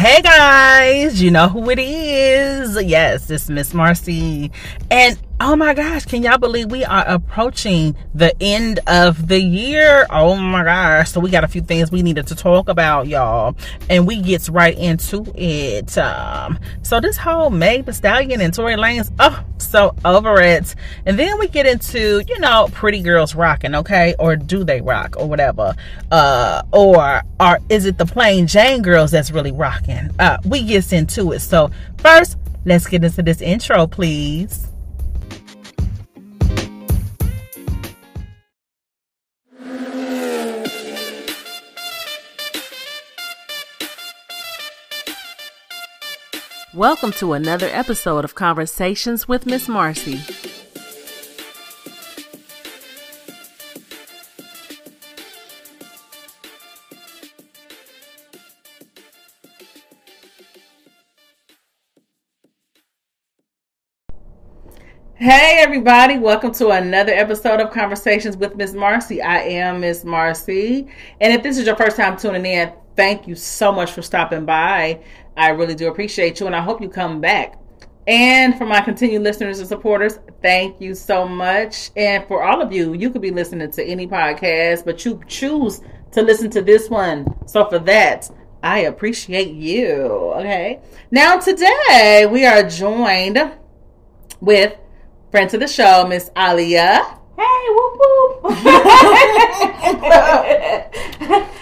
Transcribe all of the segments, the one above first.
Hey guys, you know who it is. Yes, it's Miss Marcie. And oh my gosh, can y'all believe we are approaching the end of the year? Oh my gosh. So we got a few things we needed to talk about, y'all. And we gets right into it. Um, so this whole Meg the Stallion and Tory Lanez, oh, so over it. And then we get into, you know, pretty girls rocking, okay? Or do they rock or whatever? Uh, or or is it the plain Jane girls that's really rocking? Uh, we gets into it. So first, let's get into this intro, please. Welcome to another episode of Conversations with Miss Marcie. Hey everybody, welcome to another episode of Conversations with Miss Marcie. I am Miss Marcie. And if this is your first time tuning in, thank you so much for stopping by. I really do appreciate you and I hope you come back. And for my continued listeners and supporters, thank you so much. And for all of you, you could be listening to any podcast, but you choose to listen to this one. So for that, I appreciate you. Okay. Now today we are joined with friend to the show, Miss Alia. Hey, whoop whoop.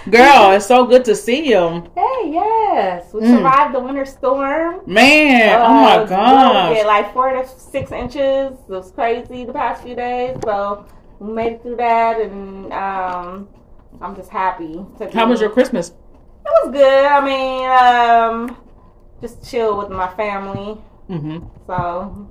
Girl, it's so good to see you. hey, yes. We Mm. survived the winter storm. Man, oh Uh, my we gosh. get like four to six inches. It was crazy the past few days. So we made it through that, and um, I'm just happy. To How was your Christmas? It was good. I mean, um, just chill with my family. Mm-hmm. So,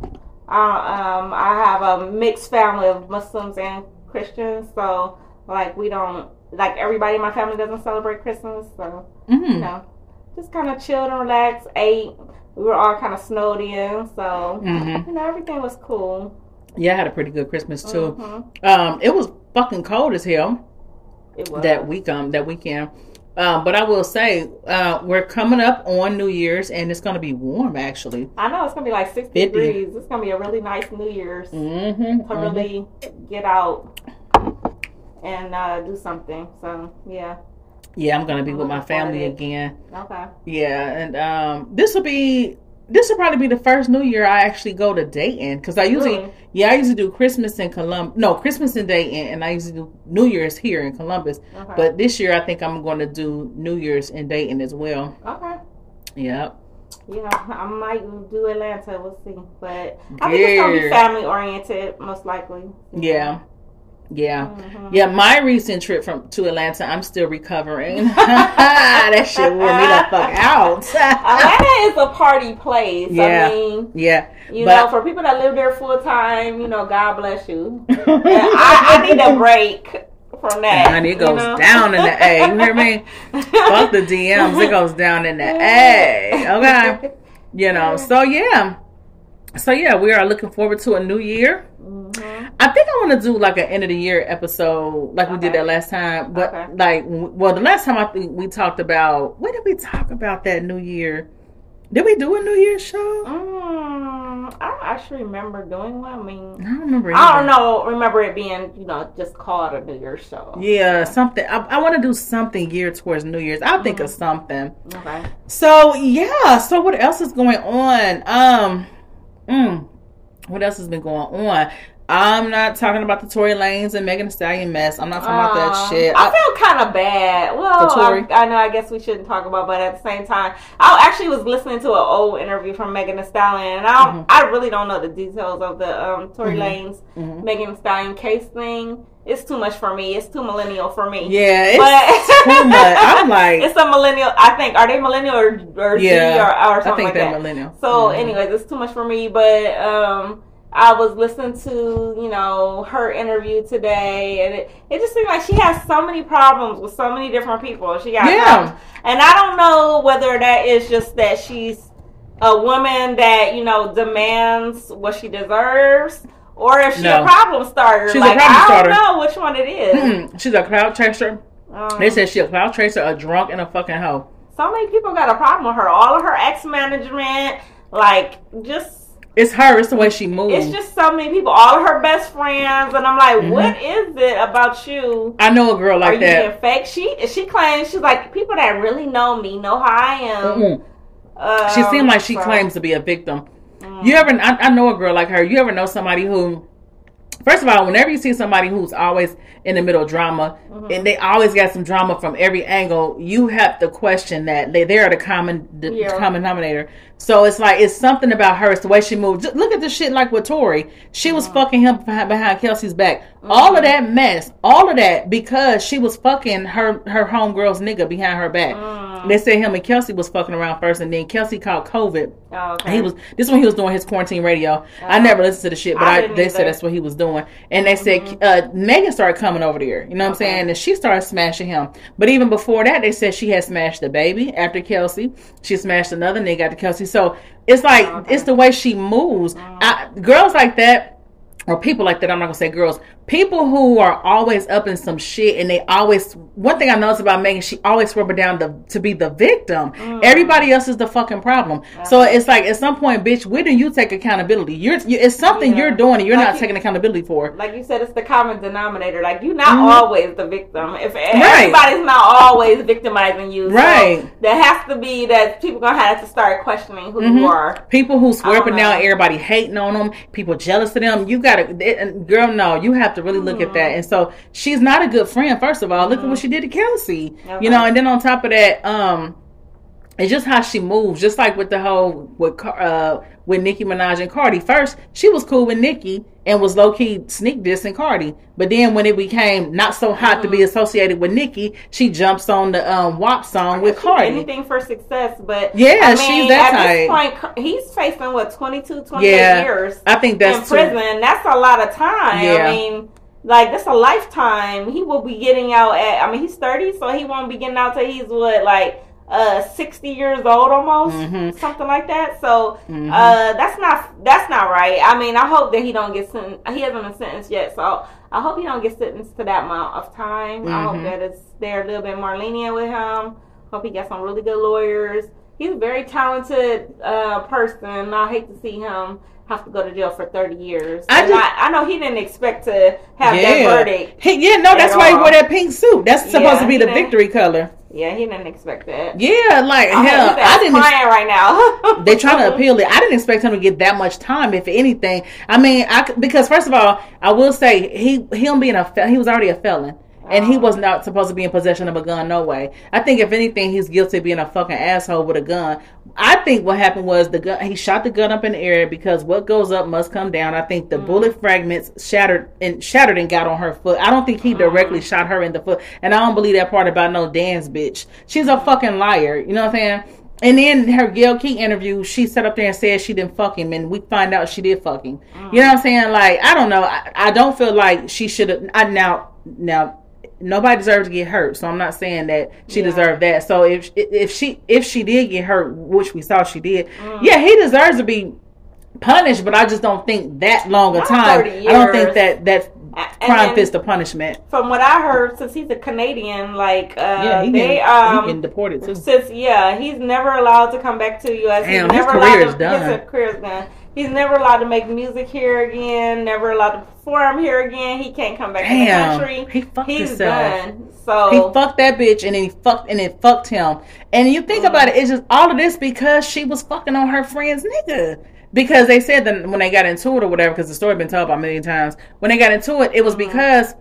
I um, I have a mixed family of Muslims and Christians. So, like, we don't like everybody in my family doesn't celebrate Christmas. So, you Mm-hmm. know, just kind of chilled and relaxed. Ate. We were all kind of snowed in, so Mm-hmm. you know everything was cool. Yeah, I had a pretty good Christmas too. Mhm. Um, it was fucking cold as hell It was that week um that weekend. Um, but I will say, uh, we're coming up on New Year's and it's gonna be warm actually. I know it's gonna be like 60 50. degrees. It's gonna be a really nice New Year's Mm-hmm. to really get out and uh, do something. So yeah, Yeah, I'm gonna be I'm with my family again. okay. Yeah, and um, this will be this will probably be the first New Year I actually go to Dayton because I usually Really? yeah I used to do Christmas in Columbus no Christmas in Dayton and I used to do New Year's here in Columbus Okay. but this year I think I'm going to do New Year's in Dayton as well. okay. Yep. Yeah, I might do Atlanta. We'll see, but I think it's gonna be family oriented, most likely. Yeah. Yeah. Mhm. Yeah, my recent trip from to Atlanta, I'm still recovering. that shit wore me the fuck out. Atlanta is a party place. Yeah. I mean, yeah, you But- know, for people that live there full time, you know, God bless you. And I, I need a break from that. Honey, it you goes know? down in the A. You hear me? Fuck the DMs. It goes down in the A. Okay. You know, so yeah. So yeah, we are looking forward to a new year. Mhm. I think I want to do like an end of the year episode, like we did that last time. But Okay. like, well, the last time I think we talked about when did we talk about that New Year? Did we do a New Year's show? Mm, I don't actually remember doing one. I mean, I don't remember. I don't know. Remember it being, you know, just called a New Year's show. Yeah, something. I, I want to do something geared towards New Year's. I'll think of Mhm. something. Okay. So yeah. So what else is going on? Um, mm, what else has been going on? I'm not talking about the Tory Lanez and Megan Thee Stallion mess. I'm not talking about that shit. I feel kind of bad. Well? I, I know. I guess we shouldn't talk about, but at the same time, I actually was listening to an old interview from Megan Thee Stallion, and I Mhm. I really don't know the details of the um, Tory Mhm. Lanez Mhm. Megan Thee Stallion case thing. It's too much for me. It's too millennial for me. Yeah, it's But- too much. I'm like, it's a millennial. I think are they millennial or, or Yeah, Z or, or I something think like they're that. millennial. So, Mhm. anyways, it's too much for me. But um, I was listening to you know her interview today, and it, it just seemed like she has so many problems with so many different people. She got Yeah. problems. and I don't know whether that is just that she's a woman that you know demands what she deserves. Or if she's No. a problem starter, She's a like problem I don't know which one it is. Mm-mm. she's a cloud chaser. Um, They said she a cloud chaser, a drunk, and a fucking hoe. so many people got a problem with her. All of her ex management, like just it's her. It's the way she moves. It's just so many people. All of her best friends, and I'm like, mm-hmm. what is it about you? I know a girl like Are that. You fake? She she claims she's like people that really know me know how I am. Mm-hmm. Um, she seemed like she so. claims to be a victim. Mm. You ever? I, I know a girl like her. You ever know somebody who? First of all, whenever you see somebody who's always in the middle of drama, mm-hmm. and they always got some drama from every angle, you have to question that they they are the common the yeah. common denominator. So it's like it's something about her. It's the way she moves. Just look at the shit like with Tory. She was mm-hmm. fucking him behind, behind Kelsey's back. Mm-hmm. All of that mess, all of that because she was fucking her her homegirl's nigga behind her back. They said him and Kelsey was fucking around first, and then Kelsey caught COVID. Oh, okay. He was this when he was doing his quarantine radio. I oh. never listened to the shit, but I, I they either. said that's what he was doing. And they said mm-hmm. uh, Megan started coming over there. You know what okay. I'm saying? And she started smashing him. But even before that, they said she had smashed the baby after Kelsey. She smashed another nigga after Kelsey. So it's like okay. it's the way she moves. Mm. I, girls like that or people like that. I'm not gonna say girls. People who are always up in some shit, and they always. One thing I noticed about Megan, she always rubber down the to be the victim. Mm. Everybody else is the fucking problem. So it's like at some point, bitch, where do you take accountability? You're you, it's something yeah. you're doing, and you're like not you, taking accountability for. Like you said, it's the common denominator. Like you're not mm-hmm. always the victim. If right. everybody's not always victimizing you, right? So there has to be that people gonna have to start questioning who mm-hmm. you are. People who swear up and down, everybody hating on them, people jealous of them. You got gotta, girl, no, you have to really look mm-hmm. at that. And so she's not a good friend. First of all, look mm-hmm. at what she did to Kelsey. Okay. You know, and then on top of that, um, it's just how she moves. Just like with the whole with uh with Nicki Minaj and Cardi. First, she was cool with Nicki and was low key sneak dissing Cardi. But then when it became not so hot mm. to be mm. associated with Nicki, she jumps on the um, WAP song with Cardi. Anything for success, but yeah, I mean, she's that at type. This point, he's facing what 22, 28 yeah, years. I think that's in prison. That's a lot of time. Yeah. I mean. Like that's a lifetime. He will be getting out at. I mean, he's thirty, so he won't be getting out till he's what like uh 60 years old almost mm-hmm. something like that so mm-hmm. uh that's not that's not right i mean i hope that he don't get sentenced he hasn't been sentenced yet so i hope he don't get sentenced to that amount of time mm-hmm. i hope mm-hmm. that it's they're a little bit more lenient with him hope he gets some really good lawyers he's a very talented uh person i hate to see him have to go to jail for 30 years. I, just, I, I, know he didn't expect to have yeah. that verdict. He, yeah, no, that's why all. he wore that pink suit. That's supposed yeah, to be the victory color. Yeah, he didn't expect that. Yeah, like I hell, I didn't crying right now. they trying to appeal it. I didn't expect him to get that much time, if anything. I mean, I because first of all, I will say he him being a he was already a felon. And he oh. was not supposed to be in possession of a gun, no way. I think if anything, he's guilty of being a fucking asshole with a gun. I think what happened was the gun. He shot the gun up in the air because what goes up must come down. I think the mm. bullet fragments shattered and shattered and got on her foot. I don't think he directly mm. shot her in the foot, and I don't believe that part about no dance bitch. She's a fucking liar. You know what I'm saying? And then her Gayle King interview, she sat up there and said she didn't fuck him, and we find out she did fuck him. Mm. You know what I'm saying? Like I don't know. I, I don't feel like she should have. I now now nobody deserves to get hurt. So I'm not saying that she yeah. deserved that. So if if she if she did get hurt, which we saw she did, mm. yeah, he deserves to be punished. But I just don't think that long a time. I don't think that that crime fits the punishment. From what I heard, since he's a Canadian, like uh, yeah, he they um he can deported too. Since yeah, he's never allowed to come back to the U.S. Damn, he's never his allowed to, done. His career's done. He's never allowed to make music here again. Never allowed to perform here again. He can't come back Damn, to the country. He fucked He's himself. done. So he fucked that bitch, and then he fucked, and it fucked him. And you think mm. about it, it's just all of this because she was fucking on her friend's nigga. Because they said that when they got into it or whatever, because the story been told about a million times. When they got into it, it was mm. because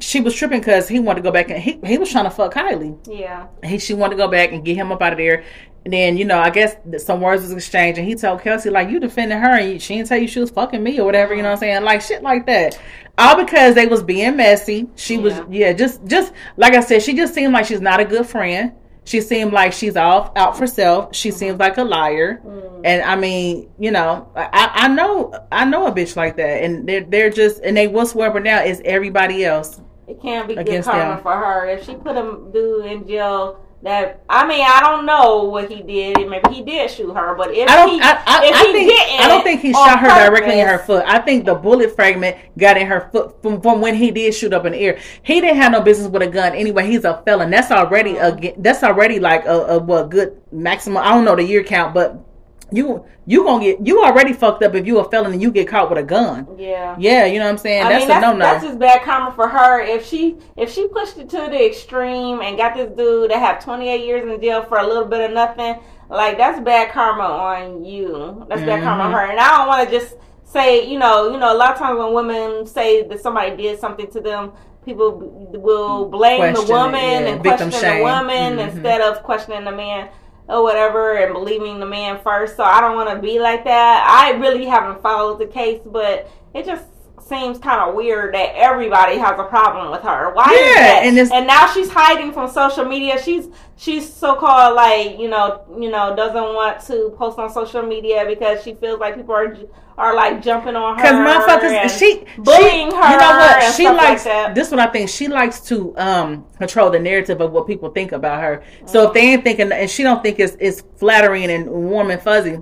she was tripping because he wanted to go back and he, he was trying to fuck Kylie. Yeah. He she wanted to go back and get him up out of there. And then, you know, I guess some words was exchanged and he told Kelsey, like, you defended her and she didn't tell you she was fucking me or whatever, you know what I'm uh-huh. saying? Like shit like that. All because they was being messy. She yeah. was yeah, just just like I said, she just seemed like she's not a good friend. She seemed like she's off out for self. She mm-hmm. seems like a liar. Mm. And I mean, you know, I, I know I know a bitch like that. And they're they're just and they what's her now is everybody else. It can't be good karma them. for her. If she put a dude in jail that I mean I don't know what he did. Maybe he did shoot her, but if I don't, he, I, I, if I he think, didn't, I don't think he shot her directly in her foot. I think the bullet fragment got in her foot from, from when he did shoot up in the air. He didn't have no business with a gun anyway. He's a felon. That's already a mm-hmm. that's already like a, a what good maximum. I don't know the year count, but you you gonna get you already fucked up if you a felon and you get caught with a gun. Yeah. Yeah, you know what I'm saying. I that's mean, that's, no no. that's just bad karma for her. If she if she pushed it to the extreme and got this dude to have 28 years in jail for a little bit of nothing, like that's bad karma on you. That's bad karma on Mhm. her. And I don't want to just say, you know, you know, a lot of times when women say that somebody did something to them, people will blame the Question it, woman yeah. and Victim question shame. the woman Mhm. instead of questioning the man or whatever and believing the man first. So I don't want to be like that. I really haven't followed the case, but it just seems kind of weird that everybody has a problem with her. Why is that? and and now she's hiding from social media. She's she's so called like you know you know doesn't want to post on social media because she feels like people are are like jumping on her Because motherfuckers, she bullying she, her You know what? She like likes that. this. What I think she likes to um control the narrative of what people think about her. So if they ain't thinking, and she don't think it's it's flattering and warm and fuzzy.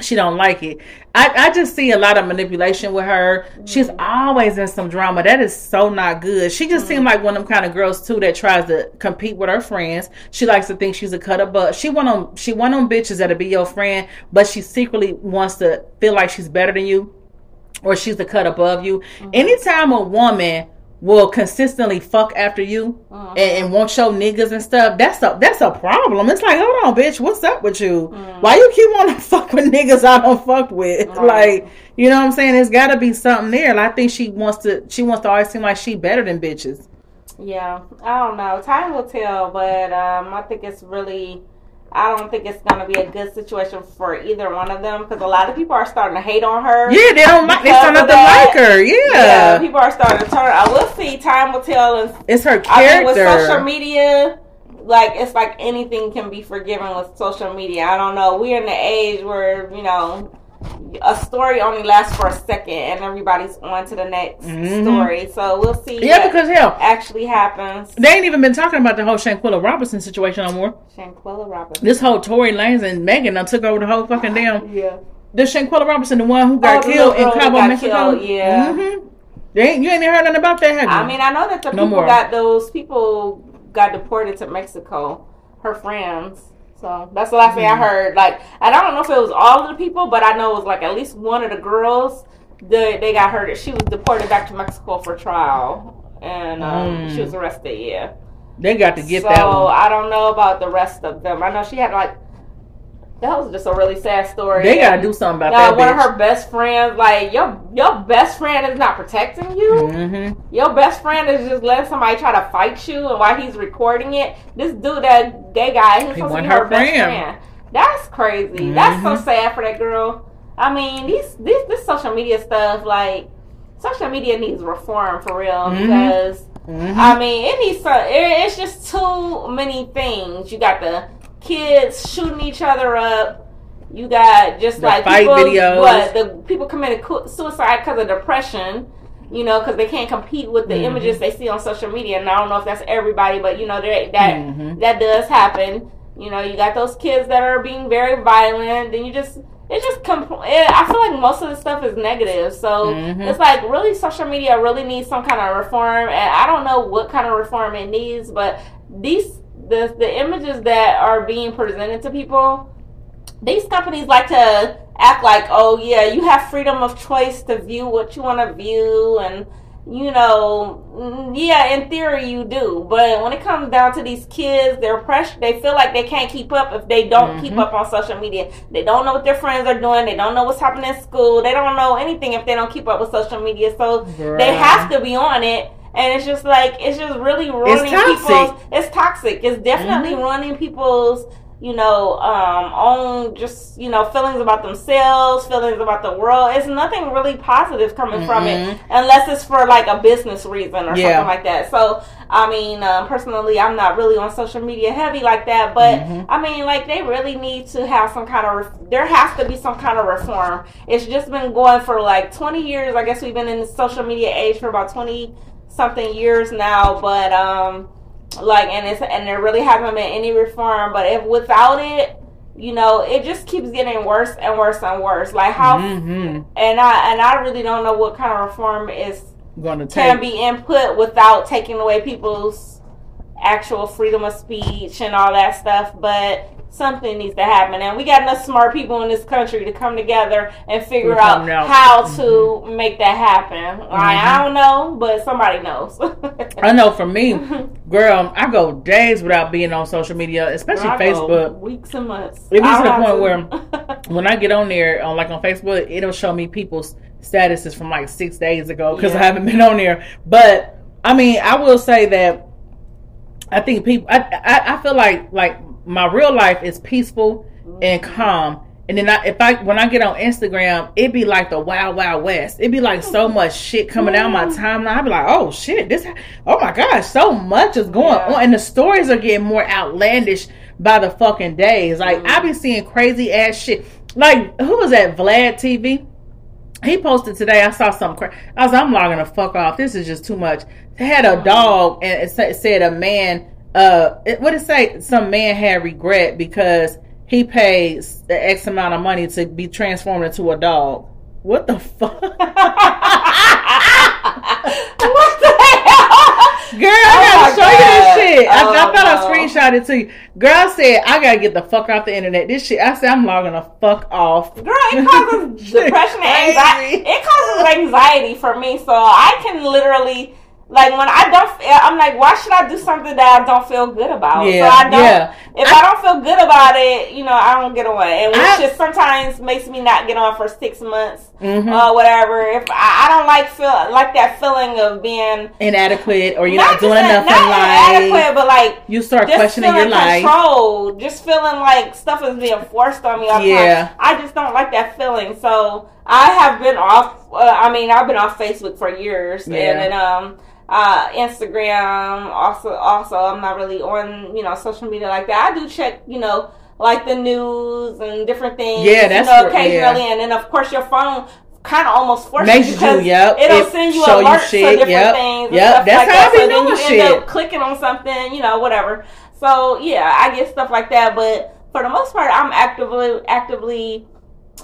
She don't like it. I, I just see a lot of manipulation with her. She's Mm-hmm. always in some drama. That is so not good. She just seemed like one of them kind of girls too that tries to compete with her friends. She likes to think she's a cut above. She one on she one on bitches that'll be your friend, but she secretly wants to feel like she's better than you or she's the cut above you. Anytime a woman will consistently fuck after you and, and won't show niggas and stuff, that's a that's a problem. It's like, hold on, bitch, what's up with you? Why you keep wanting to fuck with niggas I don't fuck with? Right. Like, you know what I'm saying? There's gotta be something there. Like, I think she wants to she wants to always seem like she better than bitches. Yeah, I don't know. Time will tell, but um, I think it's really. I don't think it's gonna be a good situation for either one of them because a lot of people are starting to hate on her. Yeah, they don't like they Because start to like her. Yeah. people are starting to turn. I will see. Time will tell. And It's her I mean, with social media, like it's like anything can be forgiven with social media. I don't know. We're in the age where you know a story only lasts for a second, and everybody's on to the next Mhm. story. So we'll see. yeah, what because hell, actually happens. they ain't even been talking about the whole Shanquella Robinson situation no more. Shanquella Robinson. This whole Tory Lanez and Megan done took over the whole fucking damn. Yeah. The Shanquella Robinson, the one who got Oh, killed in Cabo, Mexico. killed, yeah. hmm You ain't, you ain't heard nothing about that, have you? I mean, I know that the No people more. got those people got deported to Mexico. Her friends. So that's the last thing I Mm-hmm. heard. Like, and I don't know if it was all of the people, but I know it was like at least one of the girls. that they got her. She was deported back to Mexico for trial, and um, Mm. she was arrested. Yeah. they got to get so that one. I don't know about the rest of them. I know she had like. That was just a really sad story. They got to do something about Now, that one bitch. of her best friends, like your your best friend is not protecting you. hmm Your best friend is just letting somebody try to fight you, and while he's recording it, this dude, that gay guy, he's He supposed to be her her best friend. That's crazy. That's so Mhm. sad for that girl. I mean, these this this social media stuff, like social media needs reform for real Mhm. because hmm I mean, it needs some. It, it's just too many things. You got the kids shooting each other up. You got just The like fight people, videos. what the people committed suicide because of depression. You know, because they can't compete with the Mhm. images they see on social media. And I don't know if that's everybody, but you know that that Mhm. that does happen. You know, you got those kids that are being very violent, and you just it just compl- it, I feel like most of the stuff is negative. So Mhm. it's like really social media really needs some kind of reform, and I don't know what kind of reform it needs, but these the the images that are being presented to people, these companies like to act like, oh yeah, you have freedom of choice to view what you want to view, and you know, mm, yeah, in theory you do, but when it comes down to these kids, they're pressure. They feel like they can't keep up if they don't keep Mhm. up on social media. They don't know what their friends are doing. They don't know what's happening in school. They don't know anything if they don't keep up with social media. So they have to be on it. And it's just like it's just really ruining toxic. people's. It's toxic. It's definitely Mhm. ruining people's, you know, um, own just you know feelings about themselves, feelings about the world. It's nothing really positive coming from it, unless it's for like a business reason or Yeah. something like that. So I mean, um, personally, I'm not really on social media heavy like that, but Mhm. I mean, like they really need to have some kind of. Ref- there has to be some kind of reform. It's just been going for like 20 years. I guess we've been in the social media age for about 20 something years now, but um, like and it's and there really hasn't been any reform. But if without it, you know, it just keeps getting worse and worse and worse. Like how, mm-hmm. and I and I really don't know what kind of reform is going to can be input without taking away people's actual freedom of speech and all that stuff. But something needs to happen and we got enough smart people in this country to come together and figure out, out, how to mm-hmm. make that happen mm-hmm. I, I don't know but somebody knows i know for me girl i go days without being on social media especially facebook weeks and months it was to the point to. where when i get on there on like on facebook it'll show me people's statuses from like six days ago because yeah. i haven't been on there but i mean i will say that I think people. I, I, I feel like like my real life is peaceful and calm. And then I, if I when I get on Instagram, it'd be like the wild wild west. It'd be like so much shit coming down my timeline. I'd be like, oh shit, this, oh my gosh, so much is going yeah. on, and the stories are getting more outlandish by the fucking days. Like mm-hmm. I be seeing crazy ass shit. Like who was that Vlad TV? He posted today. I saw something. Cra- I was, I'm logging the fuck off. This is just too much. They had a mm-hmm. dog, and it said a man uh what did it say? Some man had regret because he paid the x amount of money to be transformed into a dog. What the fuck what the hell? Girl i oh gotta show God. you this shit. Oh, I, I, oh, thought no. i screenshot it to you. Girl said i gotta get the fuck off the internet. This shit i said i'm logging the fuck off. Girl it causes depression and anxiety it causes anxiety for me so i can literally like when I don't, feel, I'm like, why should I do something that I don't feel good about? Yeah, so I don't. Yeah. If I, I, don't feel good about it, you know, I don't get on. And which I, just sometimes makes me not get on for six months mm-hmm. or whatever. If I, I, don't like feel like that feeling of being inadequate or you're not, not doing enough not in life, inadequate, but like you start questioning your life, control, just feeling like stuff is being forced on me. Yeah, time. I just don't like that feeling. So I have been off. Uh, I mean, I've been off Facebook for years, yeah. and, and um uh, Instagram. Also, also, I'm not really on you know social media like that. I do check, you know, like the news and different things. Yeah, that's you know, occasionally, yeah. and then of course your phone kind of almost forces Makes you because yep. it'll it send you alerts for different yep. things. Yep, that's like how that. I so then you shit. end up clicking on something, you know, whatever. So yeah, I get stuff like that, but for the most part, I'm actively actively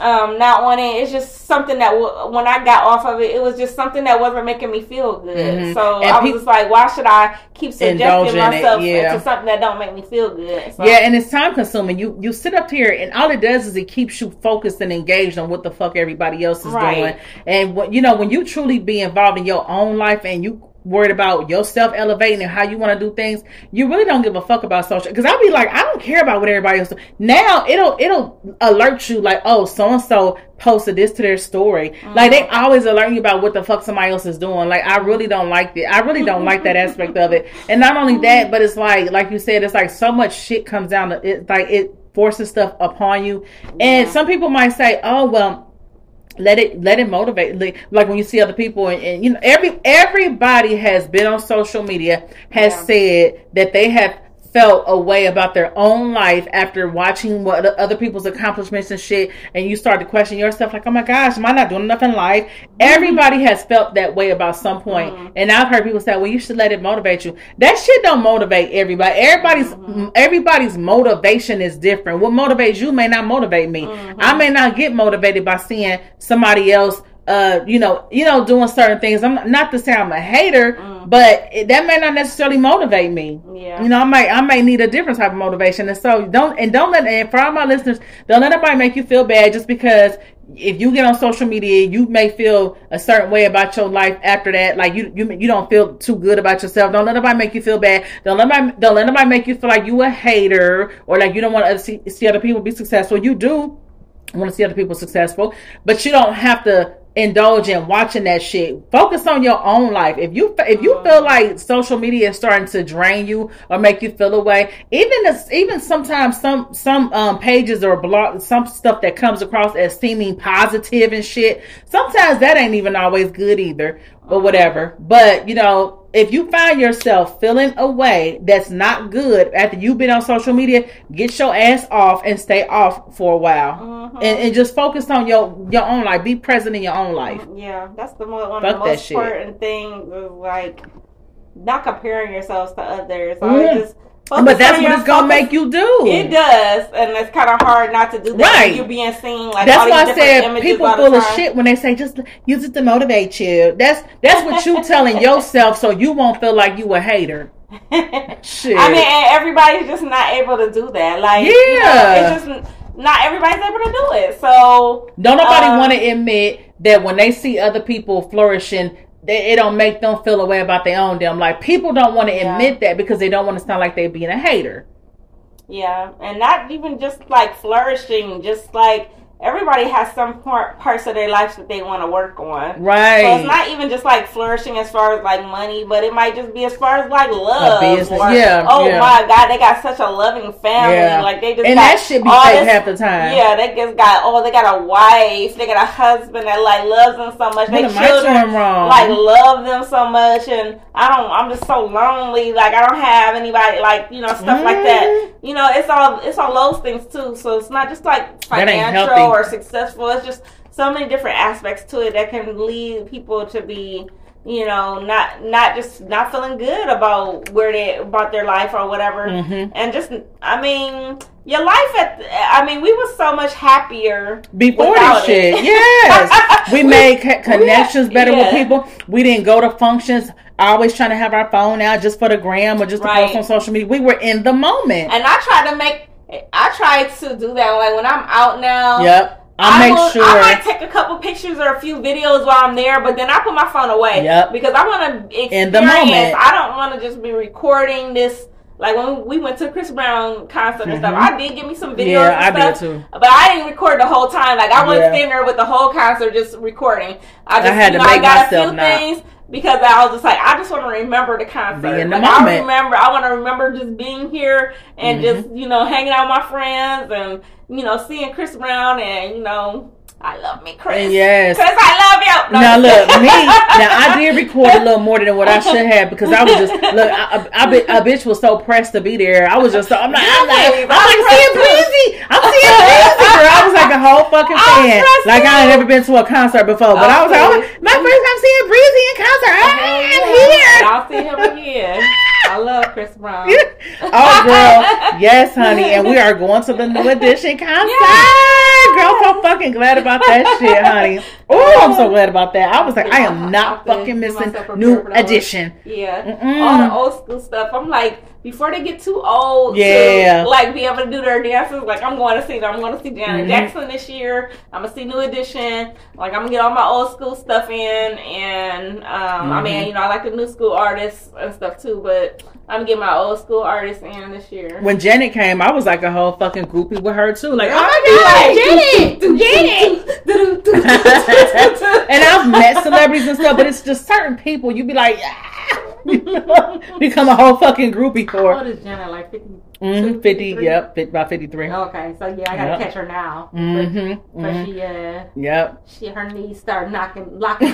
um, not wanting. It's just something that w- when I got off of it, it was just something that wasn't making me feel good. Mm-hmm. So and I was pe- just like, why should I keep suggesting myself it, yeah. into something that don't make me feel good? So. Yeah, and it's time consuming. You you sit up here, and all it does is it keeps you focused and engaged on what the fuck everybody else is right. doing. And what you know, when you truly be involved in your own life and you worried about yourself elevating and how you want to do things, you really don't give a fuck about social. Because I'll be like, I don't care about what everybody else. Do. Now it'll it'll alert you like, oh, so and so posted this to their story. Mm-hmm. Like they always alert you about what the fuck somebody else is doing. Like I really don't like it. I really don't like that aspect of it. And not only that, but it's like like you said, it's like so much shit comes down to it. Like it forces stuff upon you. And some people might say, oh well let it let it motivate like, like when you see other people and, and, you know every everybody has been on social media has yeah. said that they have felt a way about their own life after watching what other people's accomplishments and shit, and you start to question yourself, like, oh my gosh, am I not doing enough in life? Mm-hmm. Everybody has felt that way about some point. Mm-hmm. and I've heard people say, well, you should let it motivate you. That shit don't motivate everybody. Everybody's mm-hmm. everybody's motivation is different. What motivates you may not motivate me. Mm-hmm. I may not get motivated by seeing somebody else uh, you know, you know, doing certain things. I'm not to say I'm a hater, mm. but it, that may not necessarily motivate me. Yeah. You know, I might, I may need a different type of motivation. And so don't, and don't let, and for all my listeners, don't let anybody make you feel bad just because if you get on social media, you may feel a certain way about your life after that. Like you, you, you don't feel too good about yourself. Don't let anybody make you feel bad. Don't let anybody, don't let anybody make you feel like you a hater or like you don't want to see, see other people be successful. You do want to see other people successful, but you don't have to indulge in watching that shit. Focus on your own life. If you if you feel like social media is starting to drain you or make you feel away, even this, even sometimes some some um, pages or blog some stuff that comes across as seeming positive and shit. Sometimes that ain't even always good either or whatever. But you know, if you find yourself feeling a way that's not good after you've been on social media, get your ass off and stay off for a while, mm-hmm. and, and, just focus on your your own life. Be present in your own life. Yeah, that's the one, one of the most important things. Is like not comparing yourselves to others. Mm-hmm. Just but that's what it's gonna make you do. It does, and it's kind of hard not to do that. Right, you being seen like that's why I said people full of shit when they say just use it to motivate you. That's that's what you telling yourself, so you won't feel like you a hater. shit. I mean, everybody's just not able to do that. Like, yeah, you know, it's just not everybody's able to do it. So don't nobody um, want to admit that when they see other people flourishing, they, it don't make them feel a way about their own damn like people don't want to yeah. admit that because they don't want to sound like they're being a hater yeah and not even just like flourishing just like everybody has some part, parts of their lives that they want to work on. Right. So it's not even just like flourishing as far as like money, but it might just be as far as like love. Or, yeah. Oh yeah. my God, they got such a loving family. Yeah. Like they just and that should be fake this, half the time. Yeah, they just got oh they got a wife, they got a husband that like loves them so much. What they children like love them so much, and I don't. I'm just so lonely. Like I don't have anybody. Like you know stuff mm. like that. Mm-hmm. You know, it's all it's all those things too. So it's not just like financial or successful. It's just so many different aspects to it that can lead people to be you know not not just not feeling good about where they about their life or whatever. Mm-hmm. and just i mean your life at i mean we were so much happier before this shit. Yes. We, we made connections we, better yeah. with people. We didn't go to functions. Always trying to have our phone out just for the gram or just to right. post on social media. We were in the moment. And i try to make I try to do that. Like when I'm out now. Yep. I, I make will, sure. I might take a couple pictures or a few videos while I'm there, but then I put my phone away. Yep. Because I want to experience. In the moment. I don't want to just be recording this. Like when we went to Chris Brown concert mm-hmm. and stuff, mm-hmm. I did give me some videos. Yeah, I stuff, did too. But I didn't record the whole time. Like I wasn't yeah. sitting there with the whole concert just recording. I just, I had you know, to make I got a few not. things because I was just like, I just want to remember the concert. The like. I remember, I want to remember just being here and mm-hmm. just you know hanging out with my friends and you know seeing Chris Brown and you know I love me, Chris. Yes. Chris, I love you. No, now look, me. Now I did record a little more than what I should have because I was just look. I, I, I, bitch was so pressed to be there. I was just. I'm like, I'm like, I'm, like seeing breezy. I'm seeing breezy. Girl. I was like a whole fucking fan. Like I had never been to a concert before, but I was like, oh, my first time seeing breezy in concert. Ah, I'm here. I'll see him again. I love Chris Brown. oh, girl, yes, honey, and we are going to the new edition concert. Girl, so fucking glad about that shit, honey. Oh, I'm so glad about that. I was like, I am not fucking missing new edition. Yeah, Mm-mm. all the old school stuff. I'm like, before they get too old, yeah, to, like be able to do their dances. Like I'm going to see them. I'm going to see Janet mm-hmm. Jackson this year. I'm gonna see New Edition. Like I'm gonna get all my old school stuff in, and um, mm-hmm. I mean, mm-hmm. you know, I like the new school artists and stuff too, but I'm gonna get my old school artist in this year. When Janet came, I was like a whole fucking groupie with her too. Like, oh my god, Janet, Janet. and I've met celebrities and stuff, but it's just certain people. You'd be like. Ah become a whole fucking groupie for. How old is Janet? Like 50? Mm-hmm, 50, yep, 50, about 53. Okay, so yeah, I gotta yep. catch her now. Mm-hmm. But, mm-hmm. she, uh, yep. She, her knees start knocking, locking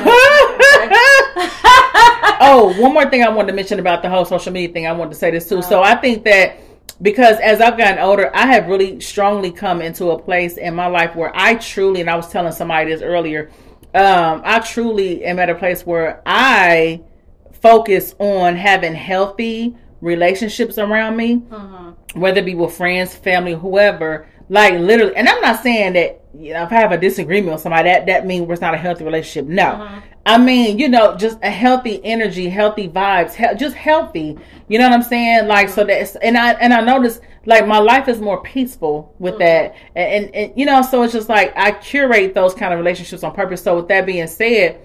oh, one more thing I wanted to mention about the whole social media thing. I wanted to say this too. So I think that because as I've gotten older, I have really strongly come into a place in my life where I truly, and I was telling somebody this earlier, um, I truly am at a place where I focus on having healthy relationships around me, mm-hmm. whether it be with friends, family, whoever. Like literally, and I'm not saying that you know if I have a disagreement with somebody that that means it's not a healthy relationship. No, mm-hmm. I mean you know just a healthy energy, healthy vibes, he- just healthy. You know what I'm saying? Like mm-hmm. so that and I and I notice like my life is more peaceful with mm-hmm. that, and, and and you know so it's just like I curate those kind of relationships on purpose. So with that being said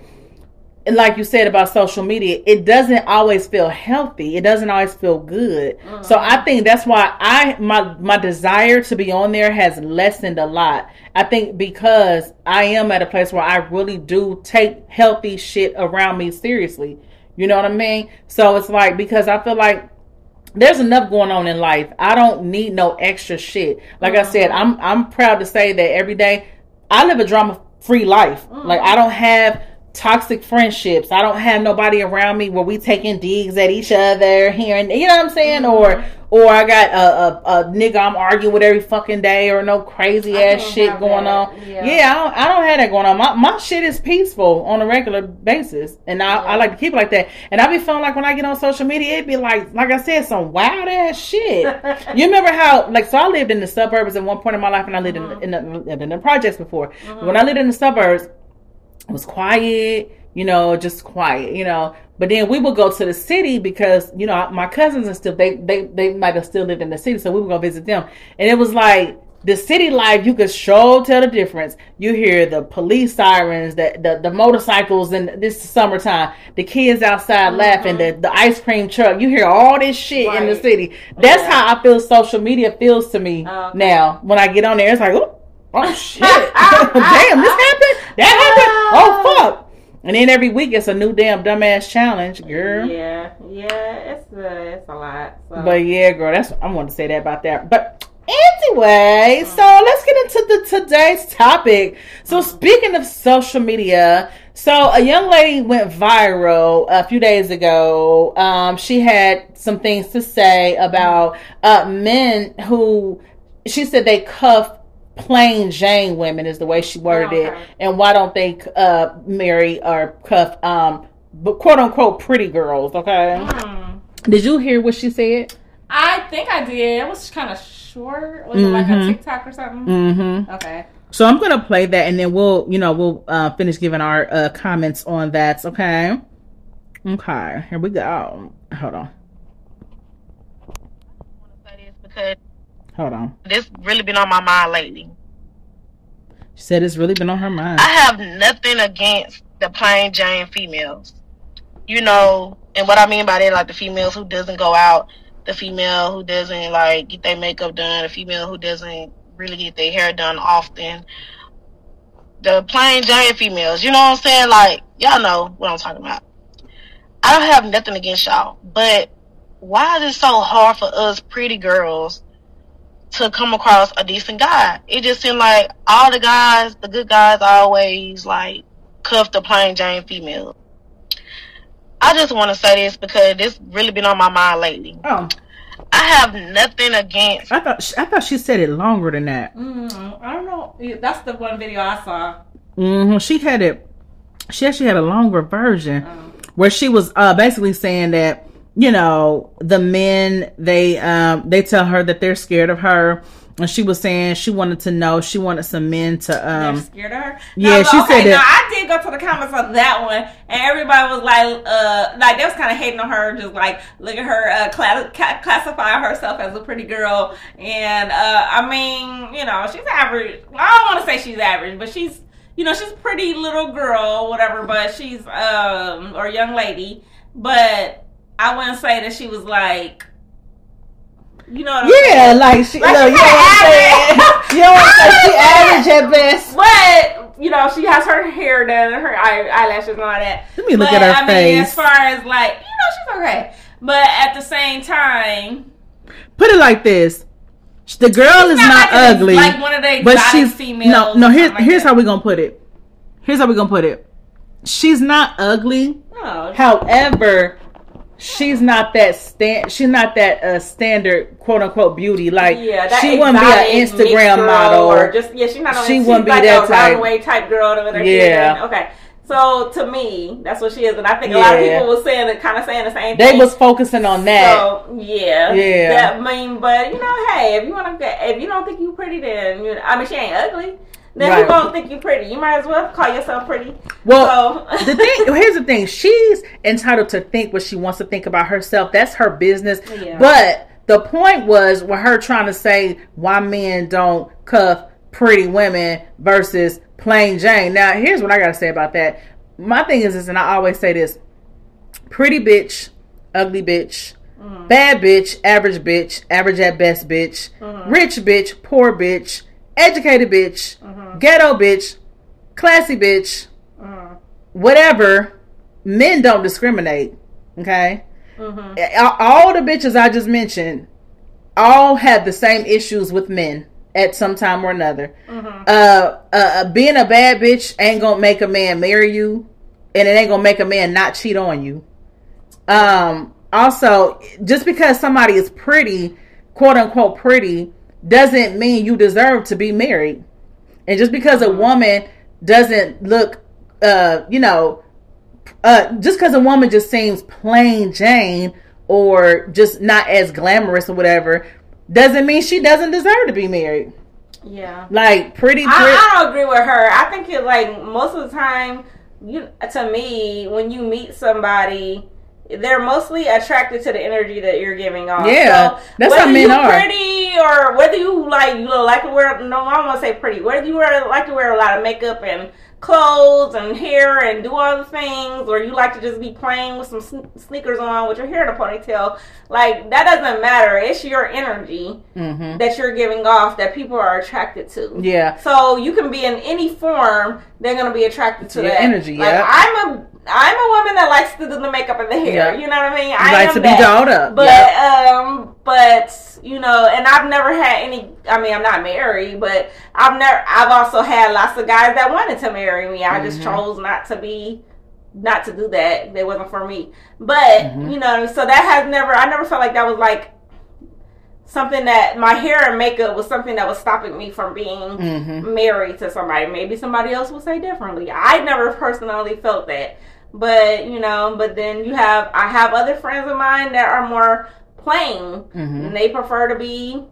like you said about social media, it doesn't always feel healthy. It doesn't always feel good. Mm-hmm. So I think that's why I my my desire to be on there has lessened a lot. I think because I am at a place where I really do take healthy shit around me seriously. You know what I mean? So it's like because I feel like there's enough going on in life. I don't need no extra shit. Like mm-hmm. I said, I'm I'm proud to say that every day I live a drama free life. Mm-hmm. Like I don't have toxic friendships. I don't have nobody around me where we taking digs at each other here and you know what I'm saying, mm-hmm. or or I got a, a, a, nigga I'm arguing with every fucking day, or no crazy ass shit going that. on. Yeah, yeah I, don't, I, don't, have that going on. My my shit is peaceful on a regular basis, and I, yeah. I like to keep it like that. And I be feeling like when I get on social media, it be like like I said, some wild ass shit. you remember how like so I lived in the suburbs at one point in my life, and I lived mm-hmm. in, in, the, in the projects before. Mm-hmm. When I lived in the suburbs, was quiet you know, just quiet, you know. But then we would go to the city because, you know, my cousins and stuff, they they they might have still lived in the city, so we would go visit them. And it was like the city life, you could show tell the difference. You hear the police sirens, the the, the motorcycles, and this summertime, the kids outside mm-hmm. laughing, the, the ice cream truck. You hear all this shit right. in the city. That's yeah. how I feel social media feels to me okay. now. When I get on there, it's like, oh, oh shit, damn, this happened, that happened, oh fuck. And then every week it's a new damn dumbass challenge, girl. Yeah, yeah, it's a, uh, it's a lot. So. But yeah, girl, that's I want to say that about that. But anyway, mm. so let's get into the today's topic. So mm. speaking of social media, so a young lady went viral a few days ago. Um, she had some things to say about uh, men who she said they cuff plain Jane women is the way she worded okay. it, and why don't they uh, marry or cuff um, but quote unquote pretty girls? Okay. Mm. Did you hear what she said? I think I did. It was kind of short. Was mm-hmm. it like a mm-hmm. TikTok or something? Mm-hmm. Okay. So I'm gonna play that, and then we'll, you know, we'll uh, finish giving our uh, comments on that. Okay. Okay. Here we go. Hold on. I want to say this because Hold on. This really been on my mind lately. She said it's really been on her mind. I have nothing against the plain Jane females. You know, and what I mean by that, like the females who doesn't go out, the female who doesn't like get their makeup done, the female who doesn't really get their hair done often. The plain Jane females, you know what I'm saying? Like, y'all know what I'm talking about. I don't have nothing against y'all, but why is it so hard for us pretty girls to come across a decent guy. It just seemed like all the guys, the good guys, always like cuff the plain Jane female. I just want to say this because this really been on my mind lately. Oh. I have nothing against. I thought I thought she said it longer than that. Mm, I don't know. That's the one video I saw. Mm-hmm. She had it. She actually had a longer version oh. where she was uh, basically saying that you know, the men they um they tell her that they're scared of her. And she was saying she wanted to know. She wanted some men to um they're scared of her. Yeah, she okay, said that. No, I did go to the comments on that one, and everybody was like, uh, like they was kind of hating on her, just like look at her uh, class, classify herself as a pretty girl, and uh, I mean, you know, she's average. I don't want to say she's average, but she's you know she's pretty little girl, whatever. But she's um or young lady, but I wouldn't say that she was like you know what I'm yeah, saying? like she, like no, you know what I'm saying? you know what I'm saying? She average at best. But, you know, she has her hair done and her eye, eyelashes and all that. Let me look but, at her I face. Mean, as far as like, you know, she's okay. But at the same time. Put it like this. The girl is not, not like ugly. Like one of the but she's female. No, no, here, like here's that. how we're going to put it. Here's how we're going to put it. She's not ugly. No. However, she's not that stand she's not that uh, standard quote unquote beauty. Like yeah, she wouldn't be an instagram model. or just yeah she's not only, she wouldn't be like that type. runway type girl yeah. okay. So to me that's what she is. And i think yeah. a lot of people were saying that kind of saying the same thing. they thing. was focusing on that. so yeah. Yeah. That mean but you know hey if you want to if you don't think you pretty then you know, i mean she ain't ugly then right. who gonna think you pretty? You might as well call yourself pretty. Well, so. the thing here's the thing: she's entitled to think what she wants to think about herself. That's her business. Yeah. But the point was with her trying to say why men don't cuff pretty women versus plain Jane. Now, here's what I gotta say about that. My thing is this, and I always say this: pretty bitch, ugly bitch. Mm-hmm. Bad bitch, average bitch, average at best bitch, mm-hmm. rich bitch, poor bitch, educated bitch, uh-huh. ghetto bitch, classy bitch, uh-huh. whatever. Men don't discriminate. Okay. Uh-huh. All the bitches I just mentioned all have the same issues with men at some time or another. Uh-huh. Uh, uh, being a bad bitch ain't gonna make a man marry you, and it ain't gonna make a man not cheat on you. Um, also just because somebody is pretty, quote unquote pretty, doesn't mean you deserve to be married. And just because a woman doesn't look, uh, you know, uh, just because a woman just seems plain Jane or just not as glamorous or whatever, doesn't mean she doesn't deserve to be married. Yeah, like pretty. I, I don't agree with her. I think it like most of the time, you to me when you meet somebody they're mostly attracted to the energy that you're giving off. Yeah, so that's how men are. Pretty or whether you like you know like to wear no, I don't want to say pretty. Whether you wear like to wear a lot of makeup and clothes and hair and do all the things, or you like to just be playing with some sneakers on with your hair in a ponytail, like that doesn't matter. It's your energy mm-hmm. that you're giving off that people are attracted to. Yeah. So you can be in any form, they're gonna be attracted to that energy. Like, yeah. I'm a I'm a woman that likes to do the makeup and the hair. Yep. You know what I mean? I like to be dolled up. But yep. um, but you know, and I've never had any. I mean, I'm not married, but I've never. I've also had lots of guys that wanted to marry me. I mm-hmm. just chose not to be, not to do that. That wasn't for me. But mm-hmm. you know, so that has never. I never felt like that was like something that my hair and makeup was something that was stopping me from being mm-hmm. married to somebody. Maybe somebody else will say differently. I never personally felt that. But you know, but then you have I have other friends of mine that are more plain, mm-hmm. and they prefer to be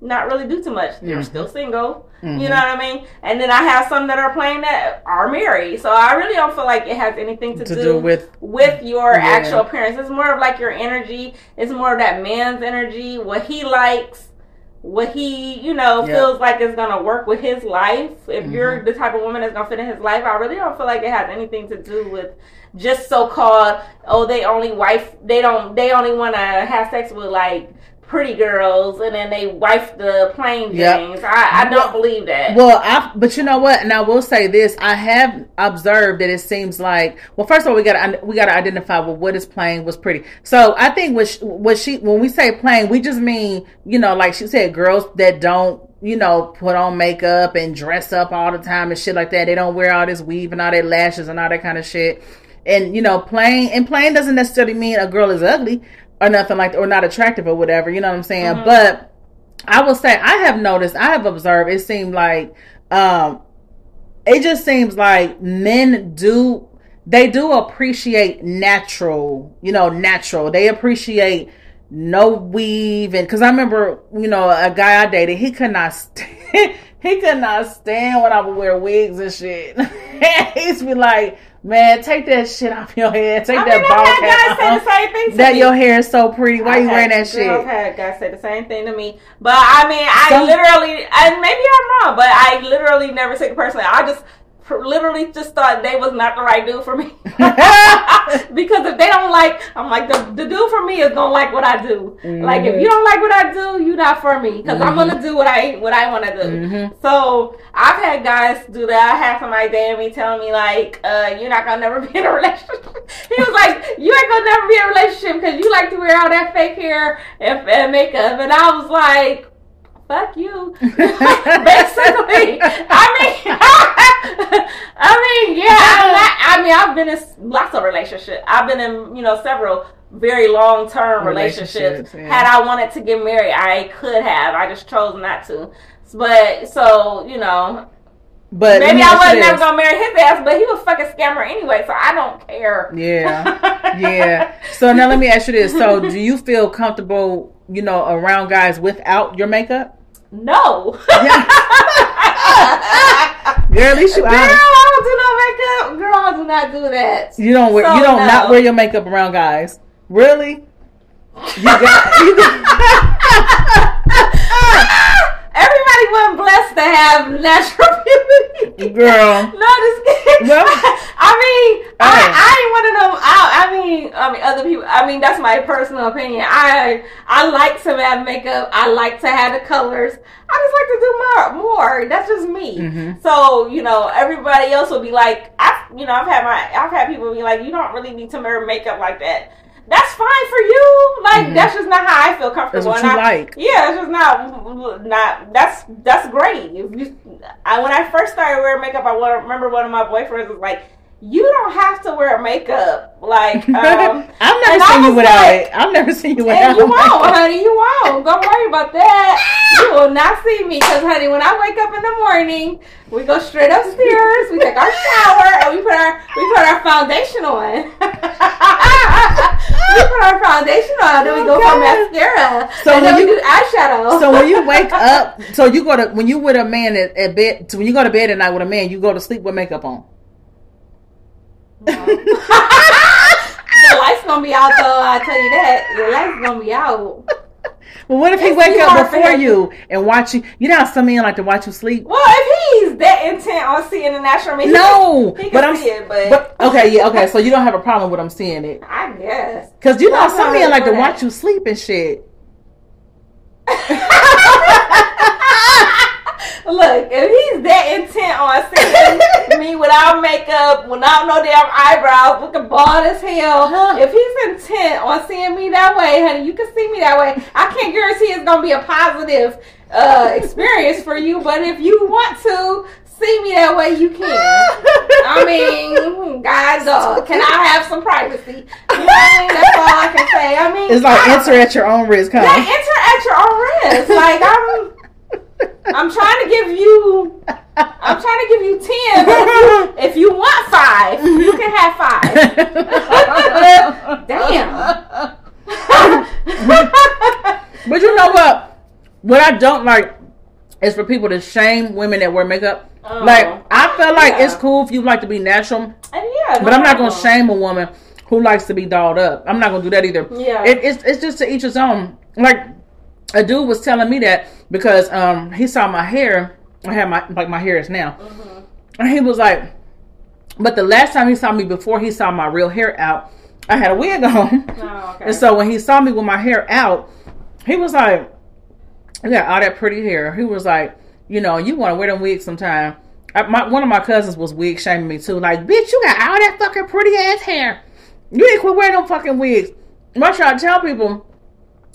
not really do too much. They're mm-hmm. still single. Mm-hmm. You know what I mean? And then I have some that are plain that are married. So I really don't feel like it has anything to, to do, do, with with your yeah. actual appearance. It's more of like your energy. It's more of that man's energy, what he likes, what he, you know, yep. feels like is gonna work with his life. If mm-hmm. you're the type of woman that's gonna fit in his life, I really don't feel like it has anything to do with just so called oh they only wife they don't they only want to have sex with like pretty girls and then they wife the plain Janes. Yep. I, I don't believe that. Well, I but you know what? And I will say this: I have observed that it seems like well, first of all, we got to we got to identify well, what is plain, what's pretty. So I think what she, what she when we say plain, we just mean you know like she said, girls that don't you know, put on makeup and dress up all the time and shit like that. They don't wear all this weave and all that lashes and all that kind of shit and you know plain and plain doesn't necessarily mean a girl is ugly or nothing like or not attractive or whatever you know what i'm saying? Mm-hmm. but i will say i have noticed i have observed it seemed like um it just seems like men do they do appreciate natural you know natural. They appreciate no weave and because i remember you know a guy i dated he could not st- he could not stand when i would wear wigs and shit. He used to be like Man, take that shit off your head. Take I that mean, ball cap. Guys say the same thing that me. your hair is so pretty. Why I you wearing that shit? I've had guys say the same thing to me. But I mean, I literally, and maybe I'm wrong, but I literally never take it personally. I just literally just thought they was not the right dude for me. because if they don't like, I'm like the, the dude for me is gonna like what I do. Mm-hmm. Like if you don't like what I do, you not for me because mm-hmm. I'm gonna do what I what I want to do. Mm-hmm. So I've had guys do that. I had somebody dating me telling me like, uh, "You're not gonna never be in a relationship." he was like, "You ain't gonna never be in a relationship because you like to wear all that fake hair and, and makeup," and I was like fuck you. Basically, I mean, I mean, yeah. I, I, mean, I've been in lots of relationships. I've been in, you know, several very long term relationships. relationships yeah. Had I wanted to get married, I could have. I just chose not to. But so, you know. But maybe I wasn't never gonna marry his ass, but he was fucking scammer anyway, so I don't care. Yeah, yeah. So now let me ask you this: So, do you feel comfortable, you know, around guys without your makeup? No. Yeah. Girl, at least you Girl, I don't do no makeup. Girl, I do not do that. You don't wear. So, you don't no. not wear your makeup around guys. Really? You got. You got Everybody wasn't blessed to have natural beauty. Girl. no, just kidding. Well, I mean, I, I ain't one of them. I, I mean, I mean, other people. I mean, that's my personal opinion. I I like to have makeup. I like to have the colors. I just like to do more. More. That's just me. Mm-hmm. So you know, everybody else will be like, I, you know, I've had my, I've had people be like, you don't really need to wear makeup like that that's fine for you. Like mm-hmm. that's just not how I feel comfortable. That's what you I, like. Yeah, it's just not not that's that's great. If you, I when I first started wearing makeup, I remember one of my boyfriends was like, you don't have to wear makeup. Like um, I've never seen you without like, it. I've never seen you without. And you won't, honey. You won't. Don't worry about that. You will not see me because, honey, when I wake up in the morning, we go straight upstairs. We take our shower and we put our we put our foundation on. we put our foundation on, then we go for mascara. So and then you, we do eyeshadow. So when you wake up, so you go to when you with a man at, at bed. So when you go to bed at night with a man, you go to sleep with makeup on. The light's gonna be out though. I tell you that the light's gonna be out. Well, what if he wake up before you and watch you? You know how some men like to watch you sleep. Well, if he's that intent on seeing the natural, I mean, no, he can, but I'm it, but... but... okay, yeah, okay. So you don't have a problem with him seeing it? I guess because you know some men like to watch you sleep and shit. Look, if he's that intent on seeing me without makeup, without no damn eyebrows, looking bald as hell, huh. if he's intent on seeing me that way, honey, you can see me that way. I can't guarantee it's gonna be a positive uh, experience for you, but if you want to see me that way, you can. I mean, guys, uh, can I have some privacy? You know I mean? That's all I can say. I mean, it's like enter at your own risk, huh? Yeah, enter at your own risk. Like I'm. I'm trying to give you. I'm trying to give you ten. If you, if you want five, you can have five. Damn. but you know what? What I don't like is for people to shame women that wear makeup. Oh, like I feel like yeah. it's cool if you like to be natural. And yeah, no but I'm not gonna shame a woman who likes to be dolled up. I'm not gonna do that either. Yeah, it, it's it's just to each his own. Like a dude was telling me that because um he saw my hair. I had my like my hair is now, mm-hmm. and he was like, but the last time he saw me before he saw my real hair out, I had a wig on. Oh, okay. And so when he saw me with my hair out, he was like, "Yeah, all that pretty hair." He was like, "You know, you want to wear them wigs sometime." I, my, one of my cousins was wig shaming me too. Like, bitch, you got all that fucking pretty ass hair. You ain't quit wearing them fucking wigs. Trying to tell people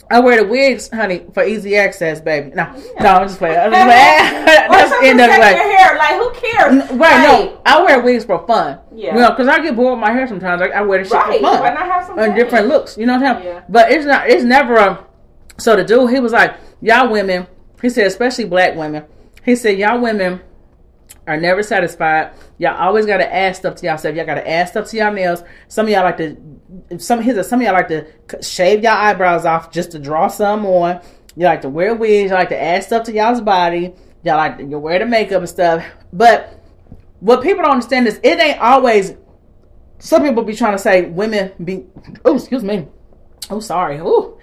I wear the wigs, honey, for easy access, baby. No, yeah. no, I'm just playing. I'm just playing. That's end up like your hair. Like who cares? Right? Like, no, I wear wigs for fun. Yeah. You know, because I get bored with my hair sometimes. I, I wear the shit right. for fun. Why not have some and different looks? You know what I'm saying? Yeah. But it's not. It's never a. So the dude, he was like, y'all women. He said, especially black women. He said, y'all women are never satisfied. Y'all always got to add stuff to yourself. Y'all got to add stuff to y'all nails. Some of y'all like to, some his, some of y'all like to shave y'all eyebrows off just to draw some on. You like to wear wigs. You like to add stuff to y'all's body. Y'all like to wear the makeup and stuff. But what people don't understand is it ain't always. Some people be trying to say women be. Oh, excuse me. Oh, sorry. Oh,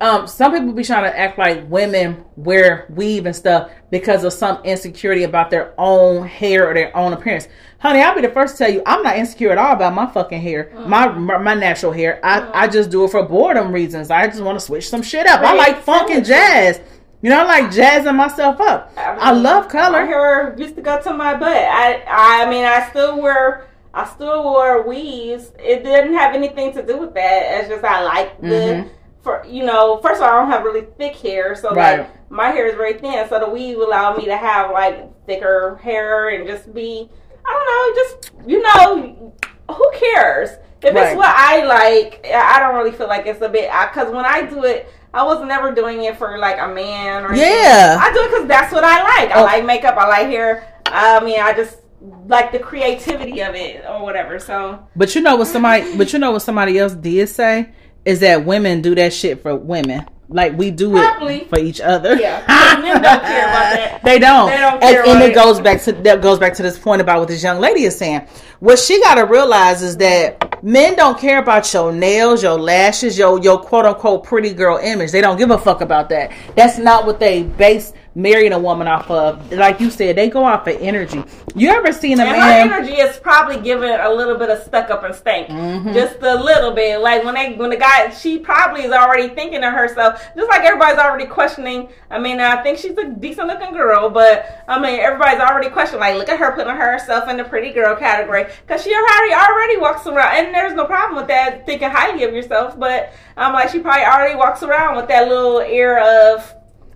um, some people be trying to act like women wear weave and stuff because of some insecurity about their own hair or their own appearance. Honey, I'll be the first to tell you, I'm not insecure at all about my fucking hair, mm. my, my, my natural hair. I mm. I just do it for boredom reasons. I just want to switch some shit up. I like funk and jazz. You know, I like jazzing myself up. I, I love color. My hair used to go to my butt. I I mean, I still wear. I still wore weaves. It didn't have anything to do with that. It's just I like the mm-hmm for you know, first of all, I don't have really thick hair, so right. like my hair is very thin, so the weave allowed me to have like thicker hair and just be, I don't know, just you know, who cares if right. it's what I like? I don't really feel like it's a bit because when I do it. I was never doing it for like a man or yeah. Anything. I do it because that's what I like. I oh. like makeup. I like hair. I mean, I just like the creativity of it or whatever. So, but you know what somebody, but you know what somebody else did say is that women do that shit for women. Like we do Probably. it for each other. Yeah, men don't care about that. They don't. They don't care. And, and it, it goes back to that goes back to this point about what this young lady is saying. What she got to realize is that men don't care about your nails, your lashes, your your quote unquote pretty girl image. They don't give a fuck about that. That's not what they base marrying a woman off of. Like you said, they go off of energy. You ever seen a and man? Her energy is probably giving a little bit of stuck up and stank, mm-hmm. just a little bit. Like when they when the guy, she probably is already thinking to herself, just like everybody's already questioning. I mean, I think she's a decent looking girl, but I mean, everybody's already questioning. Like, look at her putting herself in the pretty girl category because she already already walks around, and there's no problem with that, thinking highly of yourself. But I'm um, like, she probably already walks around with that little air of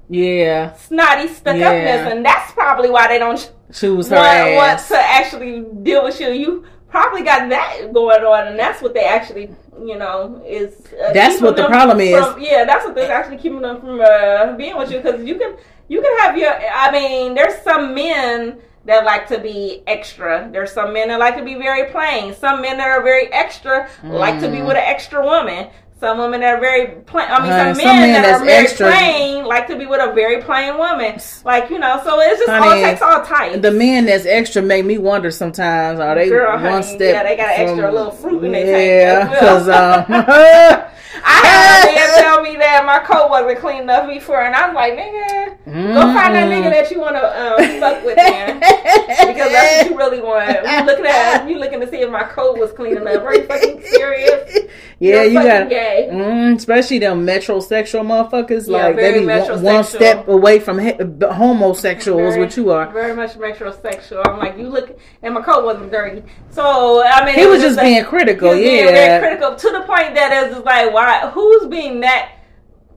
yeah, snotty stuck upness, yeah. and that's probably why they don't choose her want, want to actually deal with you. You probably got that going on, and that's what they actually, you know, is. Uh, that's what the problem is. Yeah, that's what they're actually keeping them from uh, being with you because you can you can have your. I mean, there's some men that like to be extra. There's some men that like to be very plain. Some men that are very extra mm. like to be mm. with an extra woman. Some women that are very plain. I mean, some, some men, that are very extra. plain like to be with a very plain woman. Like you know, so it's just honey, all takes all types. The men that's extra make me wonder sometimes. Are they Girl, one honey, step? Yeah, they got an extra little fruit in their yeah, tank. Yeah, because. Um, I had a man tell me that my coat wasn't clean enough before, and I'm like, nigga, mm-hmm. go find that nigga that you want to um, fuck with, man, because that's what you really want. You looking at you looking to see if my coat was clean enough. Are you fucking serious? Yeah, You're you got Mm, especially them metrosexual motherfuckers. Yeah, like they be one, one step away from he- homosexuals, very, which you are. Very much metrosexual. I'm like, you look, and my coat wasn't dirty, so I mean, he was, was just like, being critical. yeah, being very critical to the point that it's like, why? who's being that?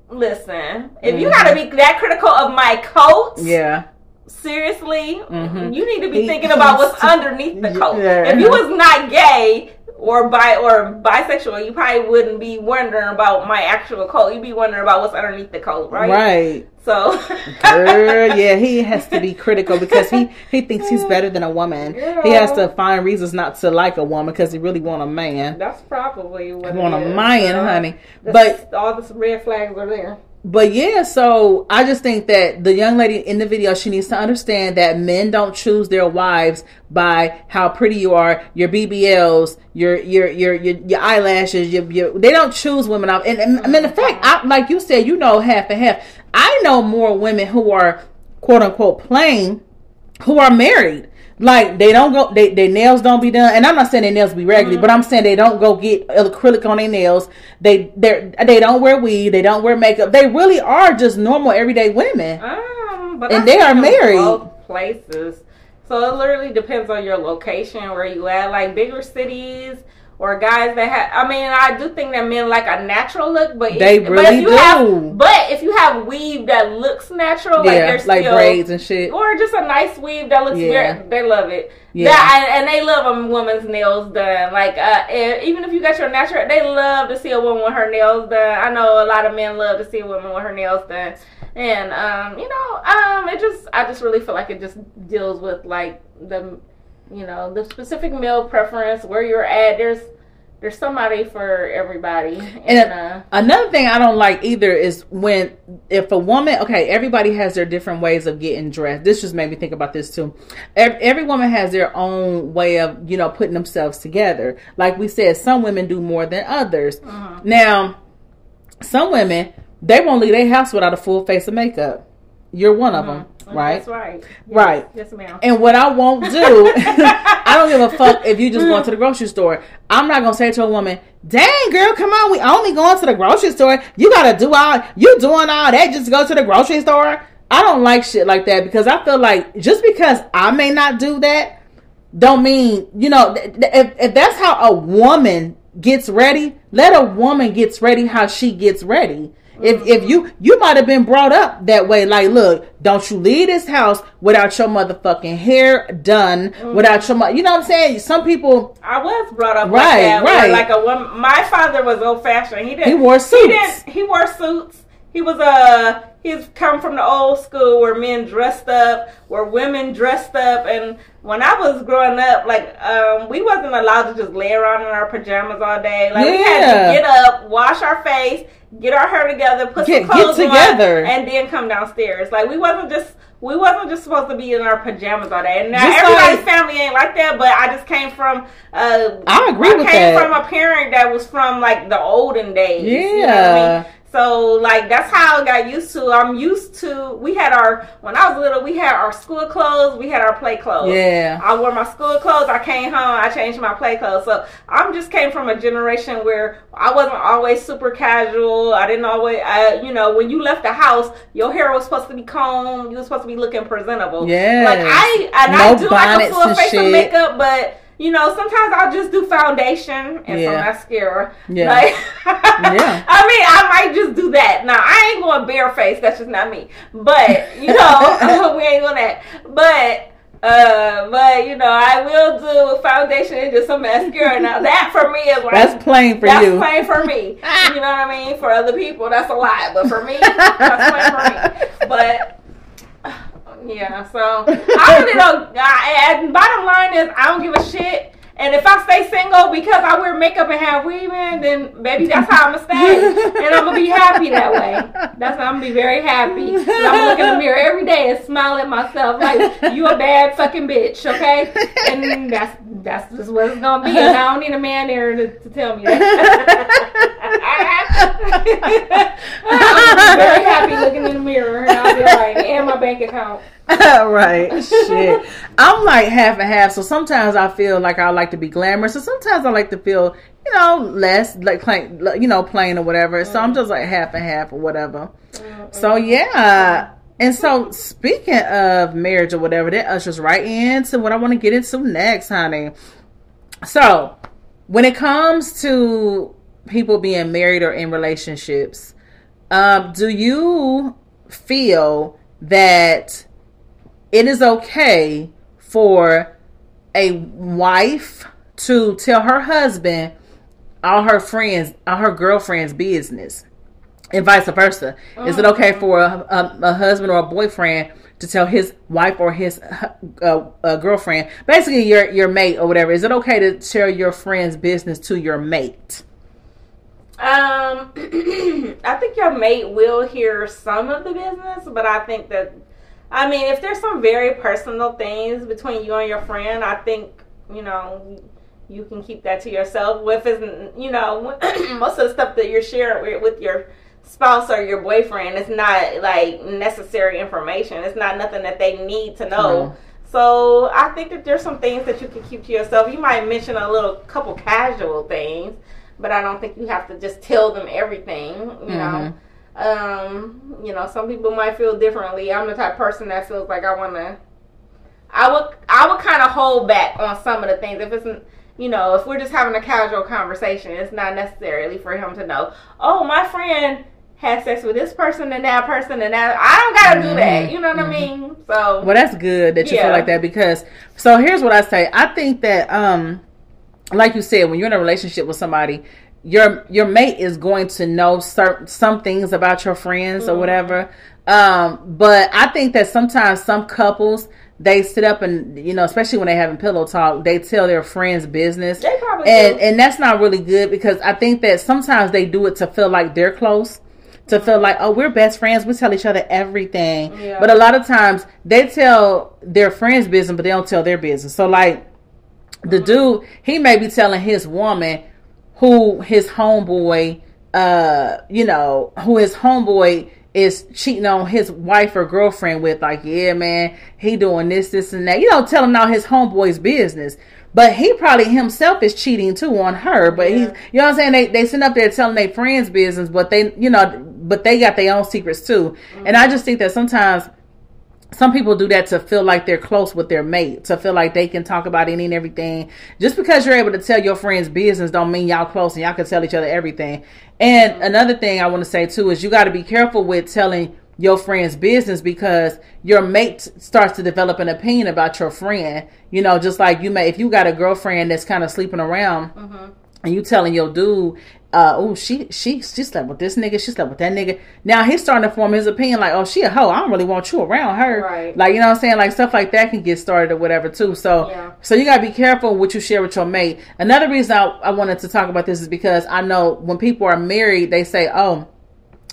Listen, if mm-hmm. you gotta be that critical of my coat, yeah. Seriously, mm-hmm. you need to be thinking about what's underneath the coat. Yeah. If you was not gay, or bi or bisexual, you probably wouldn't be wondering about my actual coat. You'd be wondering about what's underneath the coat, right? Right. So, Girl, yeah, he has to be critical because he he thinks he's better than a woman. Girl. He has to find reasons not to like a woman because he really want a man. That's probably what. Want a man, honey. But all the red flags are there but yeah, so I just think that the young lady in the video, she needs to understand that men don't choose their wives by how pretty you are, your BBLs, your your your your, your eyelashes, your, your they don't choose women off. And, and, and in fact, I, like you said, you know half and half. I know more women who are quote unquote plain who are married like they don't go, they their nails don't be done, and I'm not saying their nails be regular, mm-hmm. but I'm saying they don't go get acrylic on their nails. They they they don't wear weed, they don't wear makeup. They really are just normal everyday women, um, and they are married. Both places, so it literally depends on your location where you at. Like bigger cities, or guys that have. I mean, I do think that men like a natural look, but they if, really but if you do. Have, but if you have weave that looks natural, yeah, like, like braids and shit, or just a nice weave that looks yeah. very, they love it. Yeah, that, and they love a woman's nails done. Like, uh, even if you got your natural, they love to see a woman with her nails done. I know a lot of men love to see a woman with her nails done. And um, you know, um, it just I just really feel like it just deals with like the you know the specific male preference where you're at there's there's somebody for everybody. And, and uh, another thing i don't like either is when if a woman okay everybody has their different ways of getting dressed. This just made me think about this too. Every, every woman has their own way of you know putting themselves together. Like we said some women do more than others. Uh-huh. now some women they won't leave their house without a full face of makeup. You're one of them, mm-hmm. Right? That's right. Yes. Right. Yes, ma'am. And what I won't do, I don't give a fuck if you just go mm. to the grocery store. I'm not gonna say to a woman, "Dang, girl, come on, we only going to the grocery store. You gotta do all you doing all that just to go to the grocery store." I don't like shit like that because I feel like just because I may not do that, don't mean you know if, if that's how a woman gets ready, let a woman gets ready how she gets ready. If if you you might have been brought up that way, like, look, don't you leave this house without your motherfucking hair done, mm-hmm. without your, you know what I'm saying? Some people. I was brought up right, like that, right. Like a woman. My father was old fashioned. He didn't. He wore suits. He, didn't, he wore suits. He was a. Uh, he's come from the old school where men dressed up, where women dressed up, and when I was growing up, like um, we wasn't allowed to just lay around in our pajamas all day. Like yeah. we had to get up, wash our face, get our hair together, put get, some clothes together, on, and then come downstairs. Like we wasn't just we wasn't just supposed to be in our pajamas all day. And now just everybody's like, family ain't like that, but I just came from. Uh, I agree I with came that. from a parent that was from like the olden days. Yeah. You know I mean? So like that's how I got used to. I'm used to. We had our when I was little, we had our school clothes, we had our play clothes. Yeah. I wore my school clothes. I came home, I changed my play clothes. So I'm just came from a generation where I wasn't always super casual. I didn't always, I, you know, when you left the house, your hair was supposed to be combed. You were supposed to be looking presentable. Yeah. Like I and no I do like a full face shit. of makeup, but you know, sometimes I'll just do foundation and yeah. some mascara. Yeah. Like, yeah. I mean, I might just do that. Now, I ain't going bare face. That's just not me. But, you know, we ain't doing that. But, Uh, but you know, I will do foundation and just some mascara. Now that for me is like that's plain for that's you. That's plain for me. you know what I mean? For other people, that's a lot, but for me, that's plain for me. But yeah, so I really don't. I, and bottom line is, I don't give a shit and if I stay single because I wear makeup and have weaving, then maybe that's how I'm gonna stay, and I'm gonna be happy that way. That's how I'm gonna be very happy. I'm gonna look in the mirror every day and smile at myself like you a bad fucking bitch, okay? And that's that's just what it's gonna be. And I don't need a man there to, to tell me that. I'm very happy looking in the mirror, and I'll be like, and my bank account. right. Shit. I'm like half and half. So sometimes I feel like I like to be glamorous, So sometimes I like to feel, you know, less like plain, you know, plain or whatever. Mm. So I'm just like half and half or whatever. Mm-hmm. So yeah. And so speaking of marriage or whatever, that ushers right into what I want to get into next, honey. So when it comes to people being married or in relationships, um, do you feel that it is okay for a wife to tell her husband all her friends, all her girlfriend's business, and vice versa. Is it okay for a, a, a, husband or a boyfriend to tell his wife or his uh, girlfriend, basically your your mate or whatever? Is it okay to share your friend's business to your mate? Um, I think your mate will hear some of the business, but I think that I mean, if there's some very personal things between you and your friend, I think you know you can keep that to yourself. With is you know most of the stuff that you're sharing with your spouse or your boyfriend is not like necessary information. It's not nothing that they need to know. Mm-hmm. So I think that there's some things that you can keep to yourself. You might mention a little couple casual things, but I don't think you have to just tell them everything. You mm-hmm. know. Um, you know, some people might feel differently. I'm the type person that feels like I want to. I would I would kind of hold back on some of the things if it's you know if we're just having a casual conversation. It's not necessarily for him to know. Oh, my friend had sex with this person and that person and that. I don't gotta mm-hmm. do that. Mm-hmm. You know what mm-hmm. I mean? So well, that's good that you yeah. feel like that because so here's what I say. I think that um, like you said, when you're in a relationship with somebody, your your mate is going to know certain some things about your friends mm-hmm. or whatever. Um, but I think that sometimes some couples they sit up and you know, especially when they having pillow talk, they tell their friends business, and do. and that's not really good because I think that sometimes they do it to feel like they're close to feel like, oh, we're best friends. We tell each other everything. Yeah. But a lot of times they tell their friends' business, but they don't tell their business. So, like, the dude, he may be telling his woman, who his homeboy, uh, you know, who his homeboy is cheating on his wife or girlfriend with, like, yeah, man, he doing this, this, and that. You know, telling all his homeboy's business. But he probably himself is cheating too on her. But yeah. he's, you know what I'm saying? They they sit up there telling their friends' business, but they, you know, but they got their own secrets too. Mm-hmm. And I just think that sometimes some people do that to feel like they're close with their mate, to feel like they can talk about any and everything. Just because you're able to tell your friends business don't mean y'all close and y'all can tell each other everything. And mm-hmm. another thing I want to say too is you got to be careful with telling your friend's business because your mate starts to develop an opinion about your friend. You know, just like you may, if you got a girlfriend that's kind of sleeping around. Mm-hmm and you telling your dude uh, oh, she she she slept with this nigga, she slept with that nigga. Now he's starting to form his opinion, like, oh, she a hoe. I don't really want you around her. Right. Like, you know what I'm saying? Like stuff like that can get started or whatever too. So yeah. so you gotta be careful what you share with your mate. Another reason I, I wanted to talk about this is because I know when people are married, they say, Oh,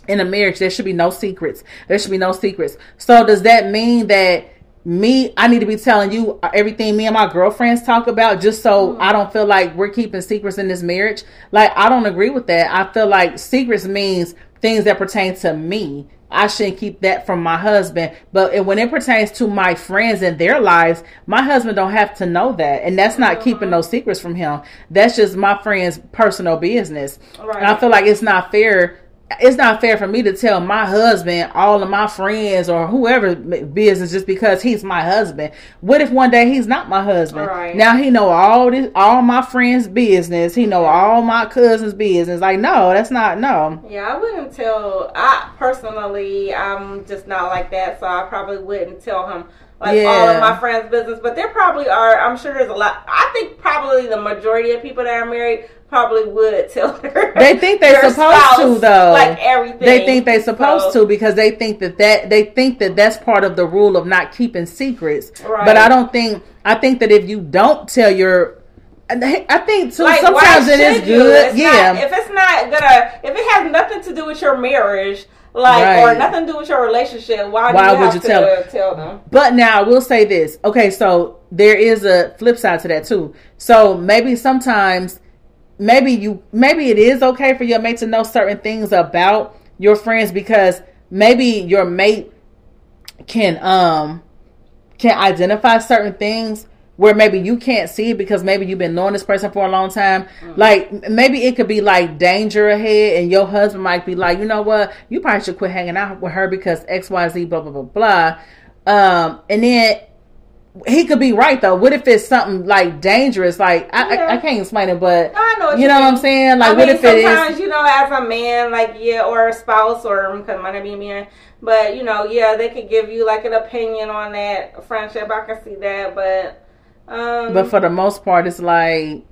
in a marriage there should be no secrets. There should be no secrets. So does that mean that me i need to be telling you everything me and my girlfriends talk about just so mm-hmm. i don't feel like we're keeping secrets in this marriage. Like i don't agree with that. I feel like secrets means things that pertain to me. I shouldn't keep that from my husband. But when it pertains to my friends and their lives my husband don't have to know that. And that's not mm-hmm. keeping no secrets from him. That's just my friend's personal business. Right. and i feel like it's not fair it's not fair for me to tell my husband all of my friends or whoever business just because he's my husband. What if one day he's not my husband? Right. Now he know all this, all my friends' business. He know all my cousins' business. Like, no, that's not no. Yeah, I wouldn't tell. I personally, I'm just not like that, so I probably wouldn't tell him like yeah. all of my friends' business. But there probably are. I'm sure there's a lot. I think probably the majority of people that are married probably would tell her. They think they're supposed spouse, to though. Like everything. They think they're supposed so. to because they think that that they think that that's part of the rule of not keeping secrets. Right. But I don't think. I think that if you don't tell your I think too. Like, sometimes it is good. yeah. Not, if it's not gonna, if it has nothing to do with your marriage, like right. or nothing to do with your relationship. Why? Why you would you tell them? tell them? But now I will say this. Okay, so there is a flip side to that too. So maybe sometimes, maybe you, maybe it is okay for your mate to know certain things about your friends because maybe your mate can um can identify certain things where maybe you can't see it because maybe you've been knowing this person for a long time. Mm-hmm. Like maybe it could be like danger ahead, and your husband might be like, you know what, you probably should quit hanging out with her because X, Y, Z, blah blah blah blah. Um, and then he could be right though. What if it's something like dangerous? Like I, yeah. I, I, can't explain it, but I know you, you know what I'm saying. Like I what mean, if it is? You know, as a man, like yeah, or a spouse, or because might not be a man, but you know, yeah, they could give you like an opinion on that friendship. I can see that, but um, but for the most part, it's like.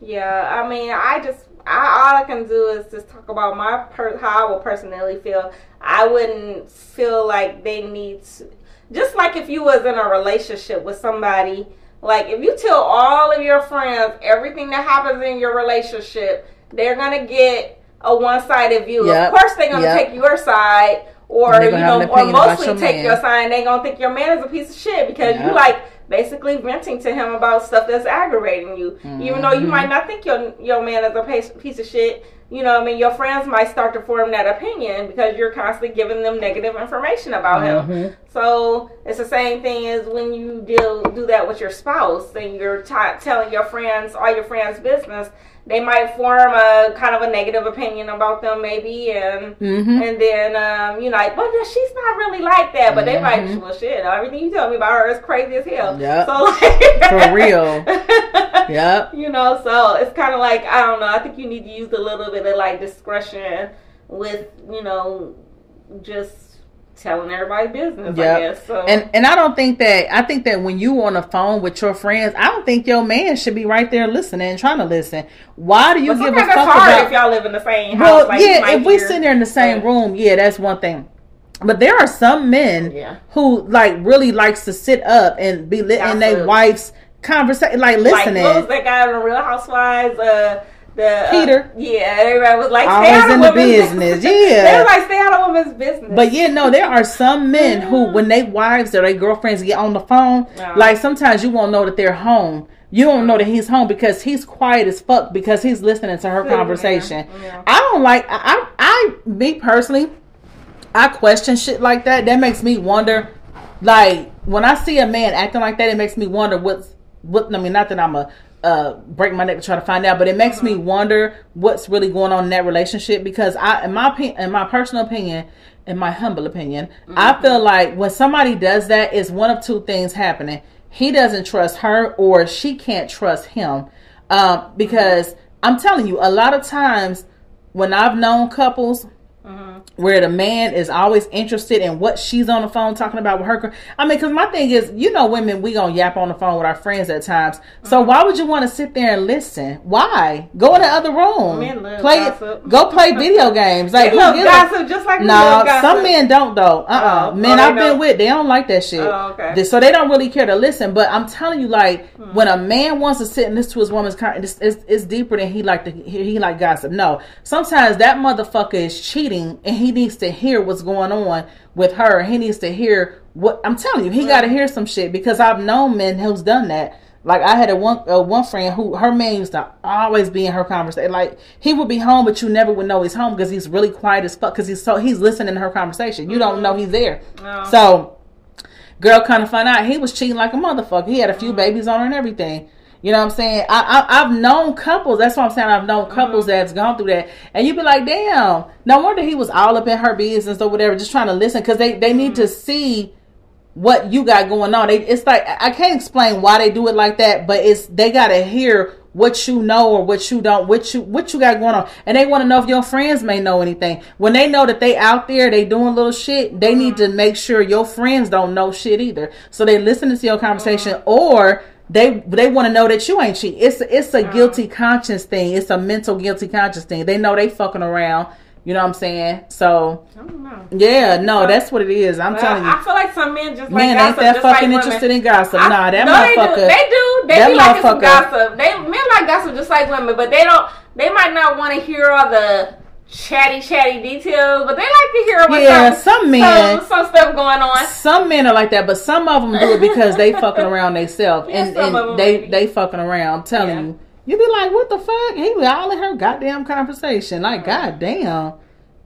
Yeah, I mean, I just I, all I can do is just talk about my per, how I would personally feel. I wouldn't feel like they need to, just like if you was in a relationship with somebody. Like if you tell all of your friends everything that happens in your relationship, they're gonna get a one sided view. Yep. Of course, they're gonna yep. take your side, or you know, or mostly take man. your side. And they gonna think your man is a piece of shit because yep. you like basically venting to him about stuff that's aggravating you. Mm-hmm. Even though you might not think your your man is a piece of shit, you know, I mean, your friends might start to form that opinion because you're constantly giving them negative information about mm-hmm. him. So it's the same thing as when you deal do that with your spouse and you're t- telling your friends all your friends' business they might form a kind of a negative opinion about them maybe and mm-hmm. and then um, you know like well she's not really like that but mm-hmm. they might mm-hmm. well shit everything you tell me about her is crazy as hell yep. so like for real yep you know so it's kind of like I don't know I think you need to use a little bit of like discretion with you know just telling everybody business. Yep. I guess. So. And and I don't think that I think that when you on the phone with your friends, I don't think your man should be right there listening and trying to listen. Why do you give a fuck about? If y'all live in the same house, well, like yeah, if we sit there in the same room, yeah, that's one thing. But there are some men yeah. who like really likes to sit up and be lit in their wife's conversation, like listening. Like, that guy on the Real Housewives? Uh, the uh, Peter. yeah, everybody was like, stay out in the business. Yeah, they were like, stay out of women's business. But yeah, no, there are some men who, when they wives or their girlfriends get on the phone, uh-huh. like sometimes you won't know that they're home. You don't know that he's home because he's quiet as fuck because he's listening to her conversation. Yeah. I don't like. I, I, me personally, I question shit like that. That makes me wonder. Like when I see a man acting like that, it makes me wonder what's what. I mean, not that I'm a uh, break my neck to try to find out. But it makes mm-hmm. me wonder what's really going on in that relationship because I, in my opinion, in my personal opinion, in my humble opinion, mm-hmm. I feel like when somebody does that, it's one of two things happening. He doesn't trust her, or she can't trust him. Um, because I'm telling you, a lot of times when I've known couples Mm-hmm. Where the man is always interested in what she's on the phone talking about with her. I mean, because my thing is, you know, women, we gonna yap on the phone with our friends at times. Mm-hmm. So why would you want to sit there and listen? Why? Go in the other room. play. Gossip. Go play video games. Like love gossip, just like no. some men don't though. Uh. Uh-uh. Oh, men oh, I've don't. been with, they don't like that shit. Oh, okay. So they don't really care to listen. But I'm telling you, like, hmm. when a man wants to sit and listen to his woman's, it's, it's, it's deeper than he like to he like gossip. No, sometimes that motherfucker is cheating and he needs to hear what's going on with her. He needs to hear what I'm telling you. He got to hear some shit because I've known men who's done that. Like I had a one a one friend who her man used to always be in her conversation. Like he would be home, but you never would know he's home because he's really quiet as fuck. Because he's so he's listening to her conversation. You don't know mm-hmm. he's there. Oh. So, girl, kind of find out he was cheating like a motherfucker. He had a few mm-hmm. babies on her and everything. You know what I'm saying? I, I have known couples. That's what I'm saying. I've known couples mm-hmm. that's gone through that, and you'd be like, "Damn, no wonder he was all up in her business or whatever, just trying to listen because they they need mm-hmm. to see what you got going on. They, it's like I can't explain why they do it like that, but it's they gotta hear what you know or what you don't, what you what you got going on, and they want to know if your friends may know anything. When they know that they out there, they doing little shit. They need to make sure your friends don't know shit either. So they listen to your conversation, or they they want to know that you ain't cheat. It's it's a mm-hmm. guilty conscience thing. It's a mental guilty conscience thing. They know they fucking around. You know what I'm saying? So yeah, no, that's what it is. I'm well, telling you. I feel like some men just man like ain't that fucking like interested in gossip. I, nah, that no, motherfucker. They do. They, do. they be like gossip. They men like gossip just like women, but they don't. They might not want to hear all the chatty, chatty details, but they like to hear about yeah, some, some men, some, some, stuff going on. Some men are like that, but some of them do it because they fucking around themselves yeah, and, and they they fucking around. I'm telling yeah. you, you be like, what the fuck? He be all in her goddamn conversation, like uh-huh. goddamn.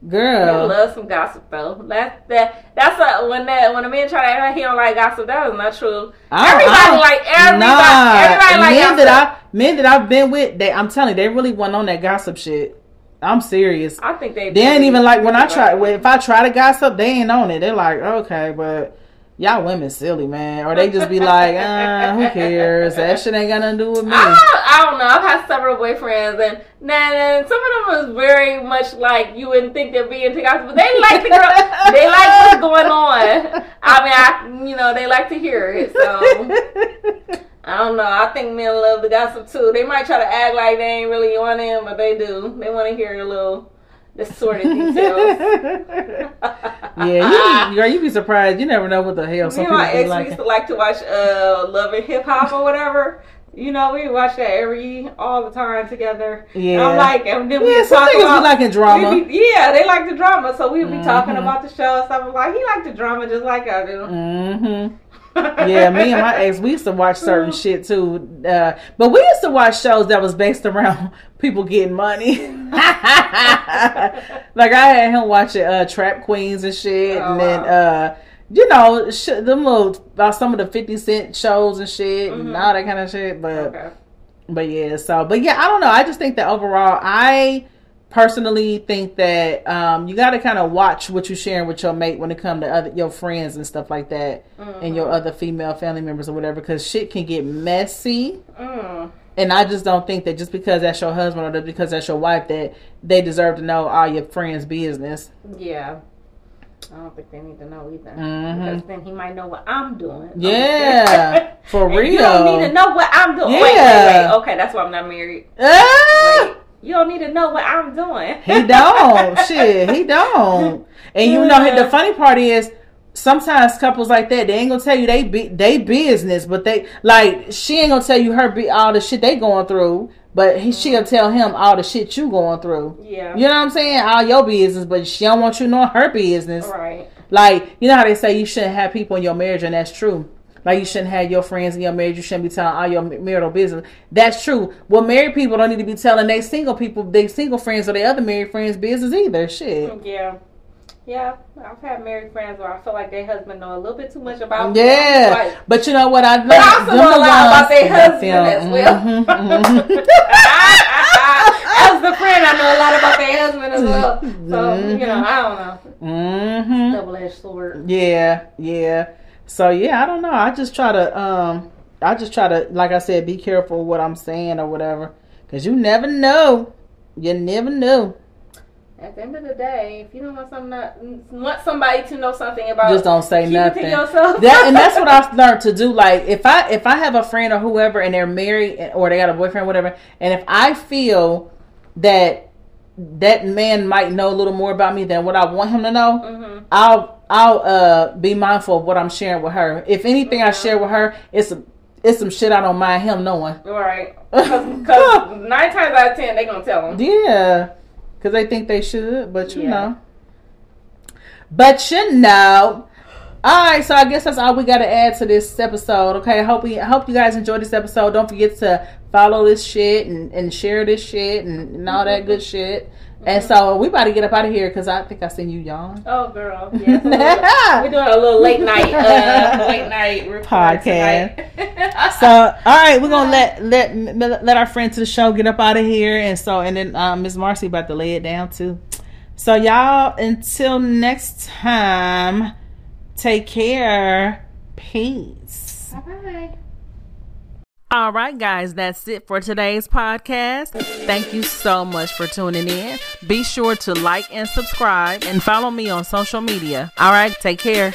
Girl, I love some gossip though. That that that's a, when that when a man try to act like he don't like gossip. That is not true. I, everybody I, like everybody. Nah. Everybody like men gossip. that I men that I've been with. They, I'm telling you, they really went on that gossip shit. I'm serious. I think they. They ain't even like when I try. If I try to gossip, they ain't on it. They're like, okay, but y'all women silly, man. Or they just be like, uh, who cares? That shit ain't got nothing to do with me. I, I don't know. I've had several boyfriends, and nah, some of them was very much like you wouldn't think they're being gossip, but they like the girl. they like what's going on. I mean, I you know they like to hear it. So I don't know. I think men love the gossip too. They might try to act like they ain't really on him, but they do. They want to hear a little the sort of details. yeah, you, girl, you be surprised. You never know what the hell some you know, my ex like. used to like to watch uh, Love and Hip Hop or whatever. You know, we watch that every all the time together. Yeah, and I'm like, and then we yeah, some niggas about, be liking drama. Be, yeah, they like the drama, so we would be mm-hmm. talking about the show and stuff. Like he liked the drama just like I do. Mm-hmm yeah, me and my ex, we used to watch certain shit too. Uh, but we used to watch shows that was based around people getting money. like I had him watching uh, Trap Queens and shit, oh, and then uh, you know sh- them little about some of the Fifty Cent shows and shit mm-hmm. and all that kind of shit. But okay. but yeah, so but yeah, I don't know. I just think that overall, I personally think that um, you got to kind of watch what you're sharing with your mate when it comes to other your friends and stuff like that, mm-hmm. and your other female family members or whatever, because shit can get messy. Mm. And I just don't think that just because that's your husband or just because that's your wife that they deserve to know all your friends' business. Yeah. I don't think they need to know either. Mm-hmm. Because then he might know what I'm doing. Yeah. for real. You don't need to know what I'm doing. Yeah. Wait, wait, wait. Okay, that's why I'm not married. Ah! You don't need to know what I'm doing. he don't. Shit, he don't. And you know, the funny part is sometimes couples like that they ain't gonna tell you they be they business, but they like she ain't gonna tell you her be all the shit they going through. But he, she'll mm-hmm. tell him all the shit you going through. Yeah. You know what I'm saying? All your business, but she don't want you knowing her business. Right. Like, you know how they say you shouldn't have people in your marriage, and that's true. Like you shouldn't have your friends in your marriage. You shouldn't be telling all your marital business. That's true. Well, married people don't need to be telling they single people, they single friends or their other married friends business either. Shit. Yeah. Yeah, I've had married friends where I feel like their husband know a little bit too much about. Yeah, like, but you know what I? But I also know a lot about their husband as well. Mm-hmm, mm-hmm. as the friend, I know a lot about their husband as well. So mm-hmm. you know, I don't know. Mm-hmm. Double edged sword. Yeah, yeah. So yeah, I don't know. I just try to um I just try to like I said, be careful what I'm saying or whatever. Cause you never know. You never know. At the end of the day, if you don't want some want somebody to know something about, just don't say nothing. that and that's what I've learned to do. Like if I if I have a friend or whoever and they're married or they got a boyfriend, whatever, and if I feel that that man might know a little more about me than what I want him to know, mm-hmm. I'll I'll uh, be mindful of what I'm sharing with her. If anything. I share with her, it's it's some shit I don't mind him knowing. Right. Because nine times out of ten, they gonna tell him. Yeah. Because they think they should, but you yeah. know. But you know. All right, so I guess that's all we got to add to this episode. Okay, I hope we hope you guys enjoyed this episode. Don't forget to follow this shit and, and share this shit and, and all that good shit. And so we about to get up out of here because I think I seen you yawn. Oh, girl, yeah, we're doing a little late night, uh, late night podcast. so, all right, we're gonna let let let our friend to the show get up out of here, and so and then um, Miss Marcie about to lay it down too. So, y'all, until next time, take care. Peace. Bye bye. All right, guys, that's it for today's podcast. Thank you so much for tuning in. Be sure to like and subscribe and follow me on social media. All right, take care.